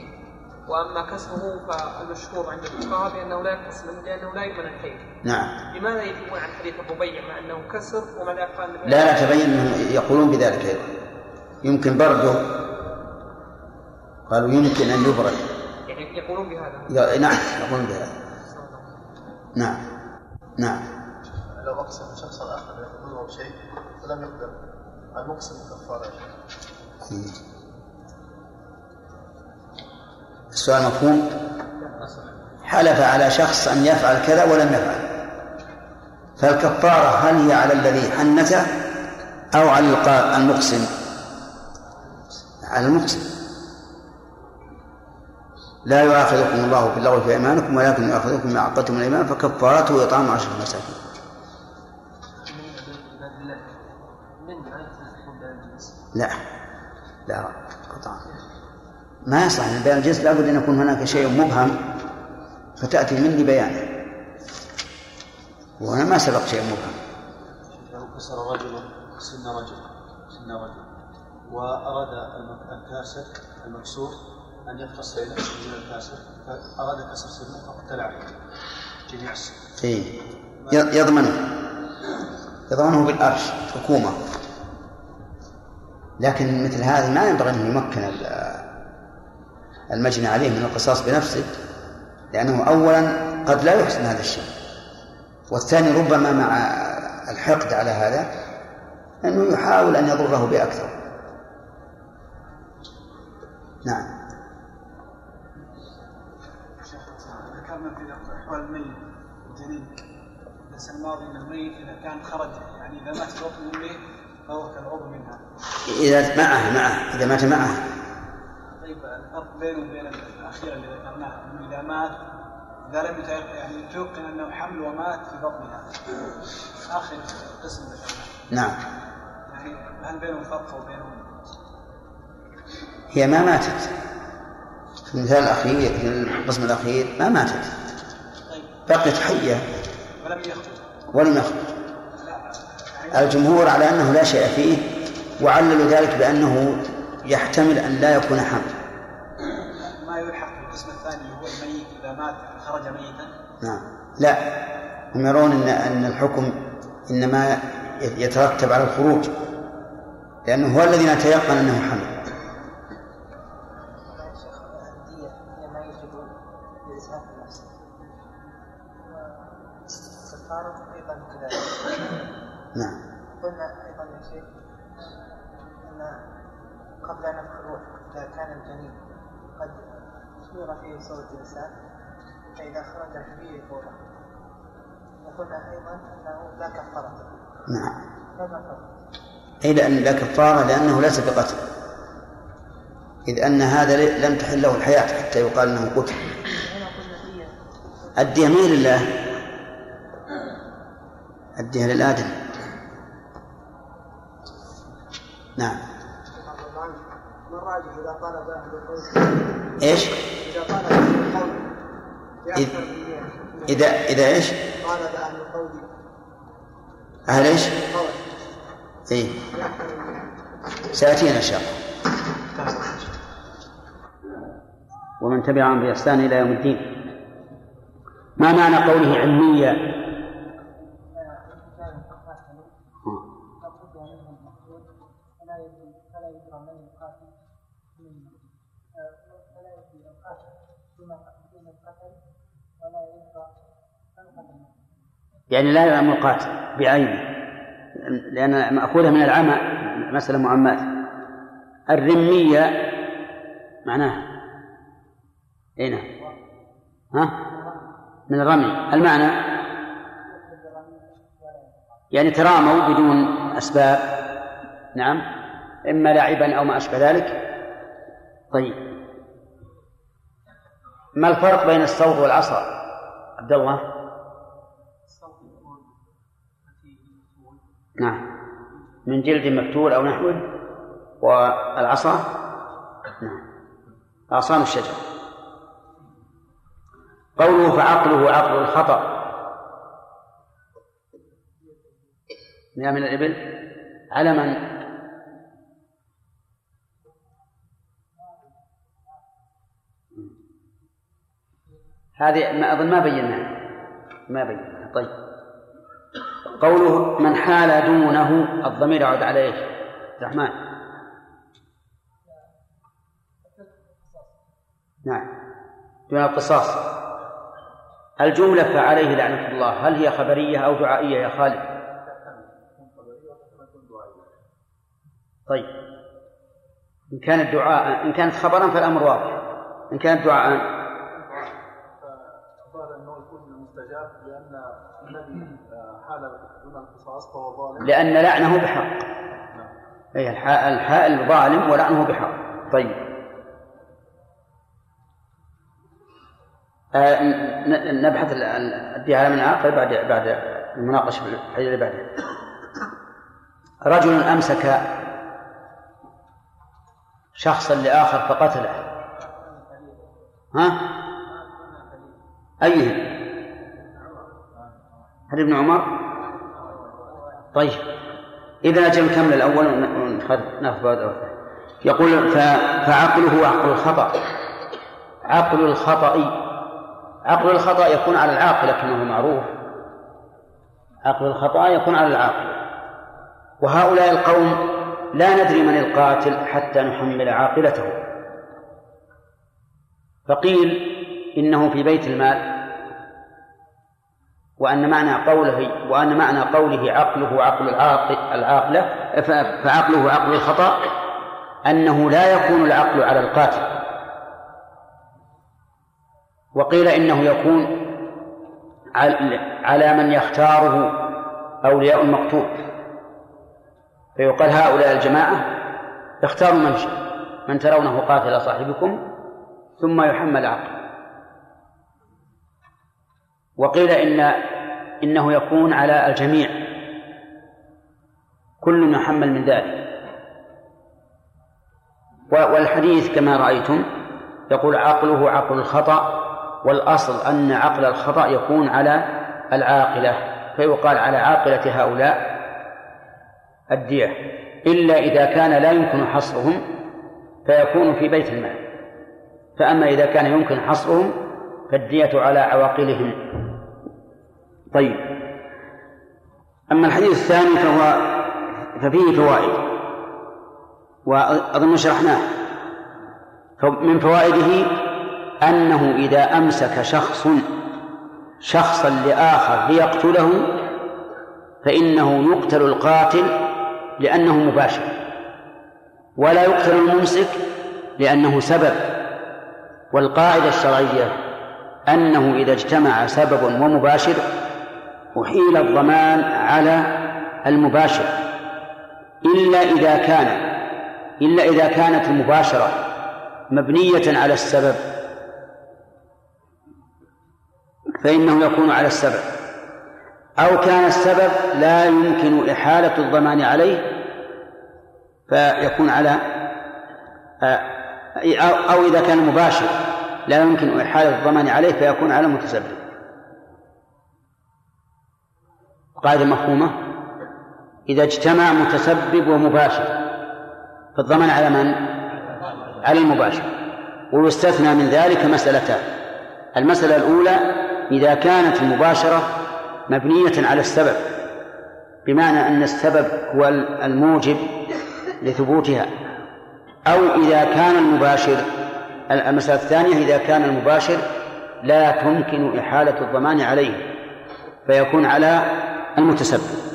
وأما كسره فالمشهور عند الفقهاء بأنه لا يقتص منه لأنه لا يؤمن الخير. نعم. لماذا يجيبون عن حديث الربيع مع أنه كسر ومع ذلك قال لا لا تبين يقولون بذلك أيضا. يمكن برده قالوا يمكن أن يبرد. يعني يقولون بهذا. نعم يقولون بهذا. نعم. نعم. لو اقسم شخص آخر يقبله بشيء فلم يقدر. المقسم كفارة السؤال مفهوم؟ حلف على شخص أن يفعل كذا ولم يفعل. فالكفارة هل هي على الذي حنثه أو على المقسم؟ على المقسم. لا يؤاخذكم الله باللغو في أيمانكم ولكن يؤاخذكم بما عقدتم الأيمان فكفارته إطعام عشرة مساكين. لا. لا. قطعا ما يصلح من بيان الجنس لابد أن يكون هناك شيء مبهم فتأتي مني بيانه وهنا ما سبق شيء مبهم. لو كسر رجل سن رجل سن رجل. وأراد الكاسر المكسور أن يفحص نفسه من الكاسر فأراد كسر سنه فاقتلع جميع السن. إيه. يضمنه. يضمنه بالأرش حكومة. لكن مثل هذا ما ينبغي أن يمكن المجني عليه من القصاص بنفسه لأنه أولا قد لا يحسن هذا الشيء. والثاني ربما مع الحقد على هذا أنه يحاول أن يضره بأكثر. نعم. الميت الجنين. الماضي إذا كان خرج يعني إذا مات الوقت من الميت فهو كالعضو منها. إذا معه معه. إذا مات معه. طيب الفرق بينه وبين الاخيره اللي ذكرناها إنه إذا مات إذا لم يعني توقن أنه حمل ومات في بطنها. آخر قسم ذكرناه. نعم. يعني هل بينهم فرق أو بينهم؟ هي ما ماتت. في المثال الأخير في القسم الأخير ما ماتت. طيب. بقيت حية. ولم يخرج ولم يخرج الجمهور على أنه لا شيء فيه وعللوا ذلك بأنه يحتمل أن لا يكون حمل. ما يلحق القسم الثاني هو الميت إذا مات خرج ميتا؟ نعم. لا. هم يرون ان إن الحكم إنما يترتب على الخروج لأنه هو الذي نتيقن أنه حمل. قبل نفخ الروح اذا كان الجنين قد صور في صورة الإنسان فإذا خرج الحبيب فوره وقلنا أيضا أنه لا كفارة. نعم. أي لأن لا كفارة لأنه ليس بقتل. إذ أن هذا لم تحل له الحياة حتى يقال أنه قتل. الدية مين لله الدية للآدم. نعم. ما الراجح إذا طلب أهل القول. إيش؟ إذا طالب أهل القول إذا إذا إذا إيش؟ طالب أهل القول أهل إيش؟ القول إيه. سيأتينا إن شاء الله. ومن تبعهم بإحسان إلى يوم الدين. ما معنى قوله علمية؟ يعني لا يعلم القاتل بعينه لأن مأخوذة من العمى مسألة معمات الرمية معناها أين نعم. ها؟ من الرمي. المعنى؟ يعني تراموا بدون أسباب. نعم. إما لاعبا أو ما أشبه ذلك. طيب. ما الفرق بين الصوت والعصا؟ عبد الله؟ نعم. من جلد مفتول أو نحوه. والعصا؟ نعم. أغصان الشجر. قوله فعقله عقل الخطأ. من الإبل. على من؟ هذه ما أظن ما بيناها. ما بيناها. طيب. قوله من حال دونه الضمير يعود على إيش؟ الرحمن. نعم. دون القصاص. الجملة فعليه لعنة الله. هل هي خبرية أو دعائية يا خالد؟ طيب. إن كانت دعاء إن كانت خبرا فالأمر واضح. إن كانت دعاء لأن لعنه بحق أي الحائل ظالم ولعنه بحق طيب آه نبحث الديانة من آخر بعد بعد المناقشة في اللي بعده رجل أمسك شخصا لآخر فقتله ها؟ أيهم؟ هل ابن عمر؟ طيب. إذا أجل نكمل الأول وناخذ يقول فعقله عقل الخطأ. عقل الخطأ عقل الخطأ يكون على العاقلة كما هو معروف. عقل الخطأ يكون على العاقلة وهؤلاء القوم لا ندري من القاتل حتى نحمل عاقلته. فقيل إنه في بيت المال. وأن معنى قوله وأن معنى قوله عقله عقل العاقلة فعقله عقل الخطأ أنه لا يكون العقل على القاتل. وقيل إنه يكون على من يختاره أولياء المقتول فيقال هؤلاء الجماعة اختاروا من من ترونه قاتل صاحبكم ثم يحمل عقله. وقيل إن إنه يكون على الجميع. كل يحمل من ذلك. والحديث كما رأيتم يقول عقله عقل الخطأ والأصل أن عقل الخطأ يكون على العاقلة فيقال على عاقلة هؤلاء الدية إلا إذا كان لا يمكن حصرهم فيكون في بيت المال. فأما إذا كان يمكن حصرهم فالدية على عواقلهم. طيب. أما الحديث الثاني فهو ففيه فوائد وأظن شرحناه. من فوائده أنه إذا أمسك شخص شخصا لآخر ليقتله فإنه يقتل القاتل لأنه مباشر ولا يقتل الممسك لأنه سبب والقاعدة الشرعية أنه إذا اجتمع سبب ومباشر أحيل الضمان على المباشر. إلا إذا كان إلا إذا كانت المباشرة مبنية على السبب. فإنه يكون على السبب. أو كان السبب لا يمكن إحالة الضمان عليه فيكون على أو إذا كان مباشر لا يمكن إحالة الضمان عليه فيكون على المتسبب قاعدة مفهومة إذا اجتمع متسبب ومباشر فالضمان على من؟ على المباشر ويستثنى من ذلك مسألتان المسألة الأولى إذا كانت المباشرة مبنية على السبب بمعنى أن السبب هو الموجب لثبوتها أو إذا كان المباشر المسألة الثانية إذا كان المباشر لا تمكن إحالة الضمان عليه فيكون على المتسبب.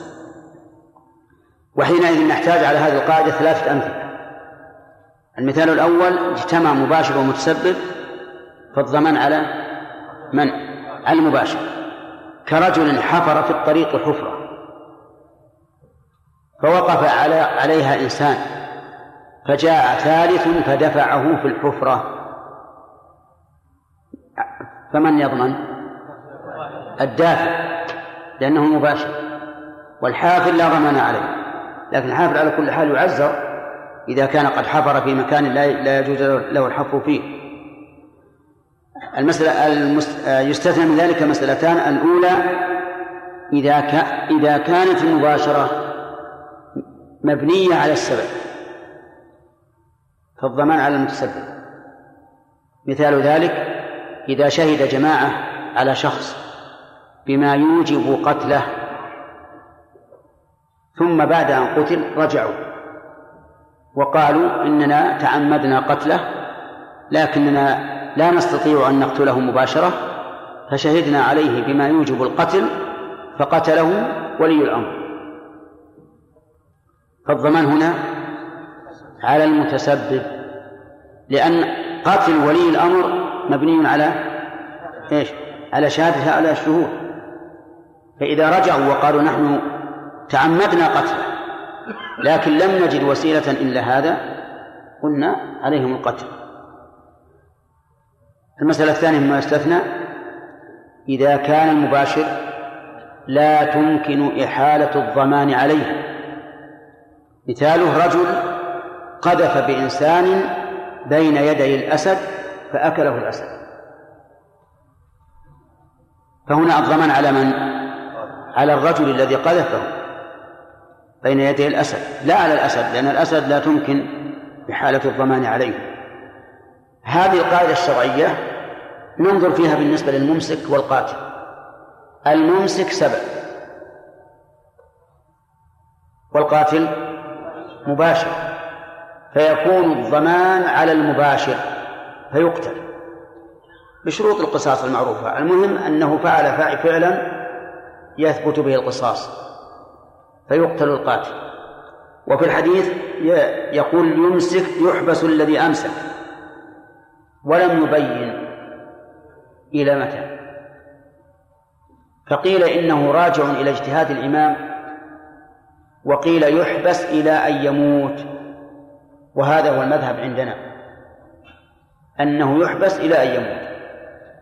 وحينئذ نحتاج على هذه القاعدة ثلاثة أمثلة. المثال الأول اجتمع مباشر ومتسبب فالضمان على من؟ على المباشر. كرجل حفر في الطريق حفرة. فوقف على عليها إنسان. فجاء ثالث فدفعه في الحفرة. فمن يضمن؟ الدافع. لأنه مباشر والحافر لا ضمان عليه لكن الحافر على كل حال يعزر إذا كان قد حفر في مكان لا يجوز له الحفر فيه. المسألة المست... يستثنى من ذلك مسألتان الأولى إذا ك... إذا كانت المباشرة مبنية على السبب فالضمان على المتسبب. مثال ذلك إذا شهد جماعة على شخص بما يوجب قتله. ثم بعد أن قتل رجعوا. وقالوا إننا تعمدنا قتله لكننا لا نستطيع أن نقتله مباشرة فشهدنا عليه بما يوجب القتل فقتله ولي الأمر. فالضمان هنا على المتسبب لأن قتل ولي الأمر مبني على إيش؟ على شهادة على الشهود. فإذا رجعوا وقالوا نحن تعمدنا قتله لكن لم نجد وسيلة إلا هذا قلنا عليهم القتل. المسألة الثانية مما يستثنى إذا كان المباشر لا تمكن إحالة الضمان عليه. مثاله رجل قذف بإنسان بين يدي الأسد فأكله الأسد. فهنا الضمان على من؟ على الرجل الذي قذفه بين يدي الأسد لا على الأسد لأن الأسد لا تمكن بحالة الضمان عليه. هذه القاعدة الشرعية ننظر فيها بالنسبة للممسك والقاتل. الممسك سبب. والقاتل مباشر. فيكون الضمان على المباشر فيقتل. بشروط القصاص المعروفة. المهم أنه فعل فعلا يثبت به القصاص فيقتل القاتل. وفي الحديث يقول يمسك يحبس الذي أمسك ولم يبين إلى متى. فقيل إنه راجع إلى اجتهاد الإمام وقيل يحبس إلى أن يموت. وهذا هو المذهب عندنا أنه يحبس إلى أن يموت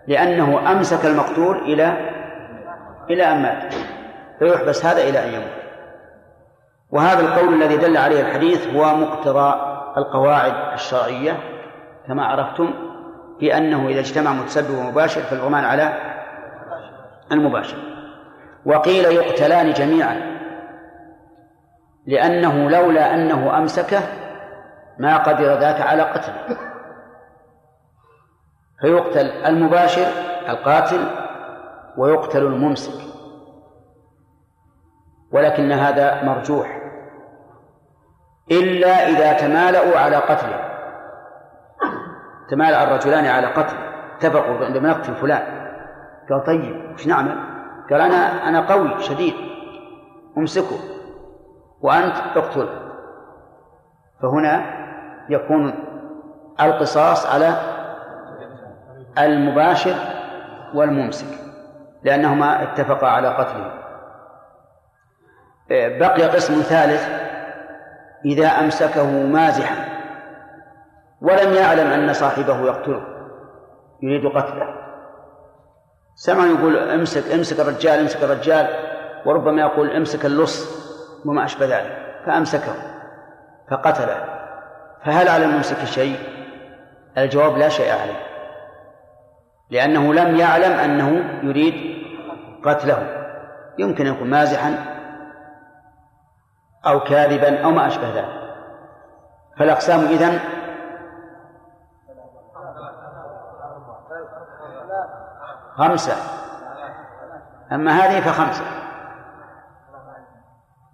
لأنه أمسك المقتول إلى إلى أن مات. فيحبس هذا إلى أن يموت. وهذا القول الذي دل عليه الحديث هو مقتضى القواعد الشرعية كما عرفتم في أنه إذا اجتمع متسبب ومباشر فالضمان على المباشر. وقيل يقتلان جميعا لأنه لولا أنه أمسكه ما قدر ذاك على قتله. فيقتل المباشر القاتل ويقتل الممسك. ولكن هذا مرجوح. إلا إذا تمالأوا على قتله. تمالأ الرجلان على قتله. اتفقوا عندما نقتل فلان. قال طيب وش نعمل؟ قال أنا أنا قوي شديد. أمسكه. وأنت اقتل فهنا يكون القصاص على المباشر والممسك. لأنهما اتفقا على قتله بقي قسم ثالث إذا أمسكه مازحا ولم يعلم أن صاحبه يقتله يريد قتله. سمع يقول امسك امسك الرجال امسك الرجال وربما يقول امسك اللص وما أشبه ذلك فأمسكه فقتله. فهل على الممسك شيء؟ الجواب لا شيء عليه لأنه لم يعلم أنه يريد قتله يمكن أن يكون مازحا أو كاذبا أو ما أشبه ذلك. فالأقسام إذن خمسة. أما هذه فخمسة.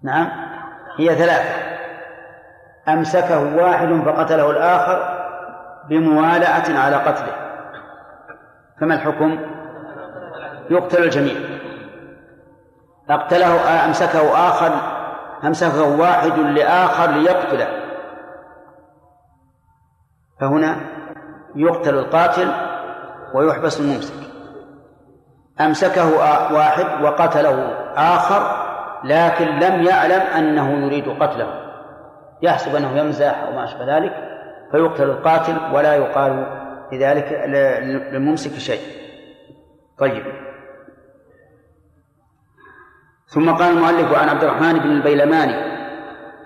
نعم. هي ثلاثة. أمسكه واحد فقتله الآخر بموالعة على قتله. فما الحكم؟ يقتل الجميع. أقتله أمسكه آخر أمسكه واحد لآخر ليقتله. فهنا يقتل القاتل ويحبس الممسك. أمسكه واحد وقتله آخر لكن لم يعلم أنه يريد قتله. يحسب أنه يمزح أو ما أشبه ذلك فيقتل القاتل ولا يقال لذلك للممسك شيء. طيب. ثم قال المؤلف عن عبد الرحمن بن البيلماني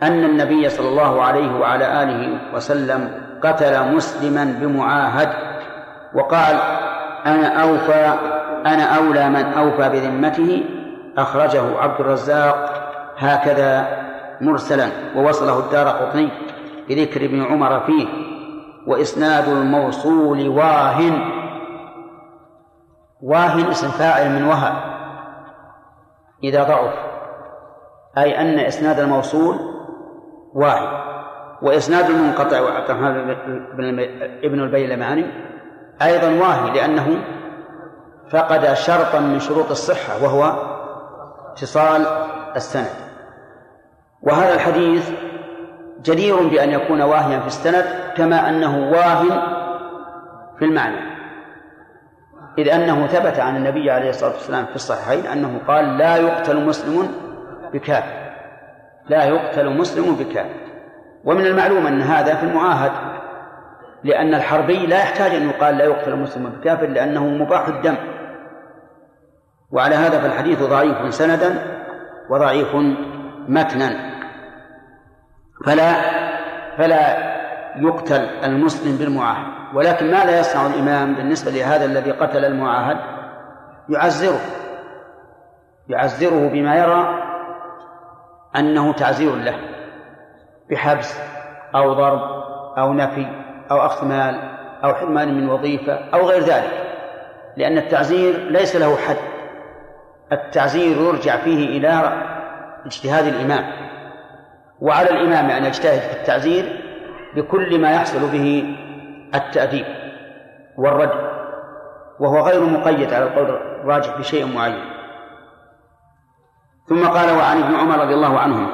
أن النبي صلى الله عليه وعلى آله وسلم قتل مسلما بمعاهد وقال أنا أوفى أنا أولى من أوفى بذمته أخرجه عبد الرزاق هكذا مرسلا. ووصله الدار قطني بذكر ابن عمر فيه وإسناد الموصول واهن واهن اسم فاعل من وهى إذا ضعف. أي أن إسناد الموصول واهن وإسناد المنقطع عبد الرحمن بن البيلماني أيضا واهي لأنه فقد شرطا من شروط الصحة وهو اتصال السند. وهذا الحديث جدير بأن يكون واهيا في السند كما أنه واه في المعنى. إذ أنه ثبت عن النبي عليه الصلاة والسلام في الصحيحين أنه قال لا يقتل مسلم بكافر لا يقتل مسلم بكافر ومن المعلوم أن هذا في المعاهد لأن الحربي لا يحتاج أن يقال لا يقتل مسلم بكافر لأنه مباح الدم. وعلى هذا فالحديث ضعيف سندا وضعيف متنا. فلا فلا يقتل المسلم بالمعاهد. ولكن ماذا يصنع الإمام بالنسبة لهذا الذي قتل المعاهد؟ يعزره يعزره بما يرى أنه تعزير له بحبس أو ضرب أو نفي أو أخذ مال أو حرمان من وظيفة أو غير ذلك. لأن التعزير ليس له حد. التعزير يرجع فيه إلى اجتهاد الإمام. وعلى الإمام أن يجتهد في التعزير بكل ما يحصل به التأديب والرد وهو غير مقيد على القول الراجح بشيء معين. ثم قال وعن ابن عمر رضي الله عنه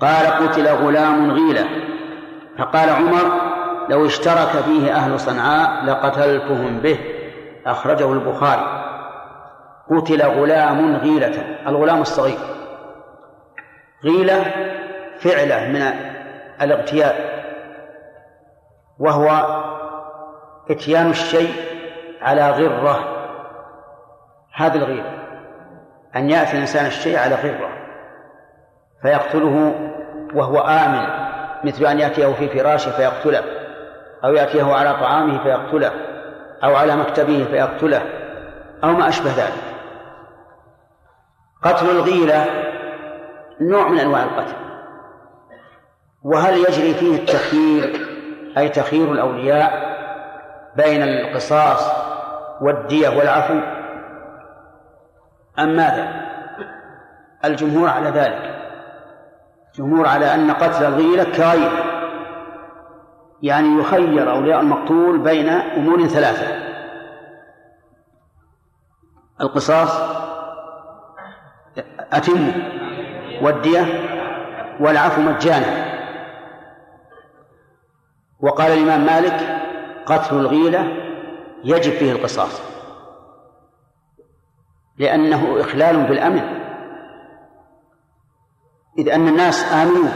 قال قتل غلام غيلة فقال عمر لو اشترك فيه أهل صنعاء لقتلتهم به أخرجه البخاري. قتل غلام غيلة الغلام الصغير. غيلة فعلة من الاغتيال وهو إتيان الشيء على غرة. هذه الغيرة أن يأتي الإنسان الشيء على غرة فيقتله وهو آمن مثل أن يأتيه في فراشه فيقتله أو يأتيه على طعامه فيقتله أو على مكتبه فيقتله أو ما أشبه ذلك. قتل الغيلة نوع من أنواع القتل. وهل يجري فيه التخيير أي تخيير الأولياء بين القصاص والدية والعفو؟ أم ماذا؟ الجمهور على ذلك. الجمهور على أن قتل الغيلة كغيره. يعني يخير أولياء المقتول بين أمور ثلاثة. القصاص أتم والدية والعفو مجانا. وقال الإمام مالك قتل الغيلة يجب فيه القصاص لأنه إخلال بالأمن. إذ أن الناس آمنوا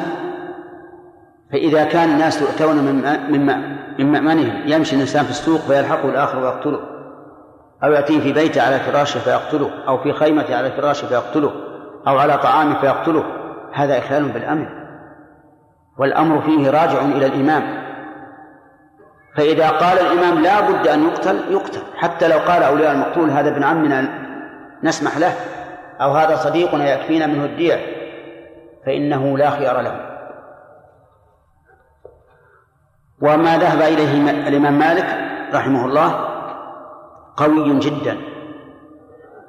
فإذا كان الناس يؤتون من من من مأمنهم يمشي الإنسان في السوق فيلحقه الآخر ويقتله أو يأتيه في بيته على فراشه فيقتله أو في خيمته على فراشه فيقتله أو على طعامه فيقتله هذا إخلال بالأمن. والأمر فيه راجع إلى الإمام. فإذا قال الإمام لا بد أن يقتل يقتل. حتى لو قال أولياء المقتول هذا ابن عمنا نسمح له أو هذا صديقنا يكفينا منه الدية فإنه لا خيار له. وما ذهب إليه الإمام مالك رحمه الله قوي جدا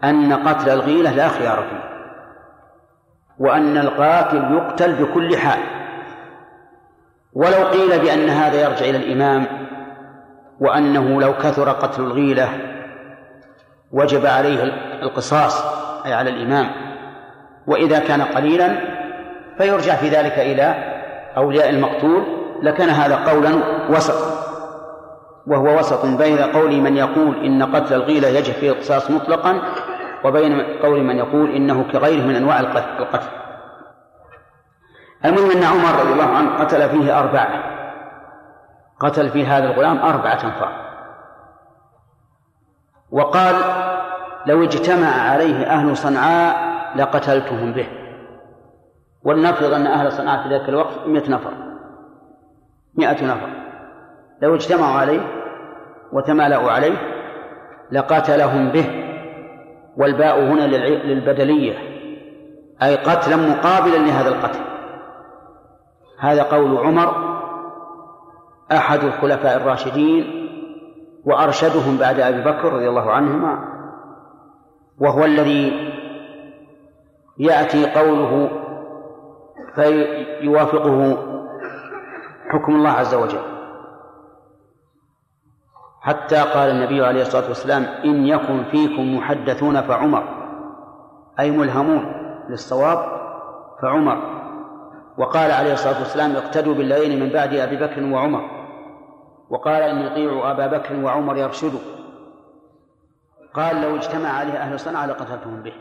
أن قتل الغيلة لا خيار فيه وأن القاتل يقتل بكل حال. ولو قيل بأن هذا يرجع إلى الإمام وأنه لو كثر قتل الغيلة وجب عليه القصاص أي على الإمام. وإذا كان قليلا فيرجع في ذلك إلى أولياء المقتول لكان هذا قولا وسطا. وهو وسط بين قول من يقول إن قتل الغيلة يجب فيه القصاص مطلقا وبين قول من يقول إنه كغيره من أنواع القتل. المهم أن عمر رضي الله عنه قتل فيه أربعة. قتل في هذا الغلام أربعة أنفار. وقال لو اجتمع عليه أهل صنعاء لقتلتهم به. ولنفرض أن أهل صنعاء في ذلك الوقت مئة نفر. مئة نفر. لو اجتمعوا عليه وتمالأوا عليه لقاتلهم به. والباء هنا للبدلية. أي قتلا مقابلا لهذا القتل. هذا قول عمر أحد الخلفاء الراشدين وأرشدهم بعد أبي بكر رضي الله عنهما وهو الذي يأتي قوله فيوافقه حكم الله عز وجل. حتى قال النبي عليه الصلاة والسلام إن يكن فيكم محدثون فعمر. أي ملهمون للصواب فعمر. وقال عليه الصلاة والسلام اقتدوا بالليين من بعد أبي بكر وعمر. وقال إن يطيعوا أبا بكر وعمر يرشدوا قال لو اجتمع عليه أهل صنعاء لقتلتهم به.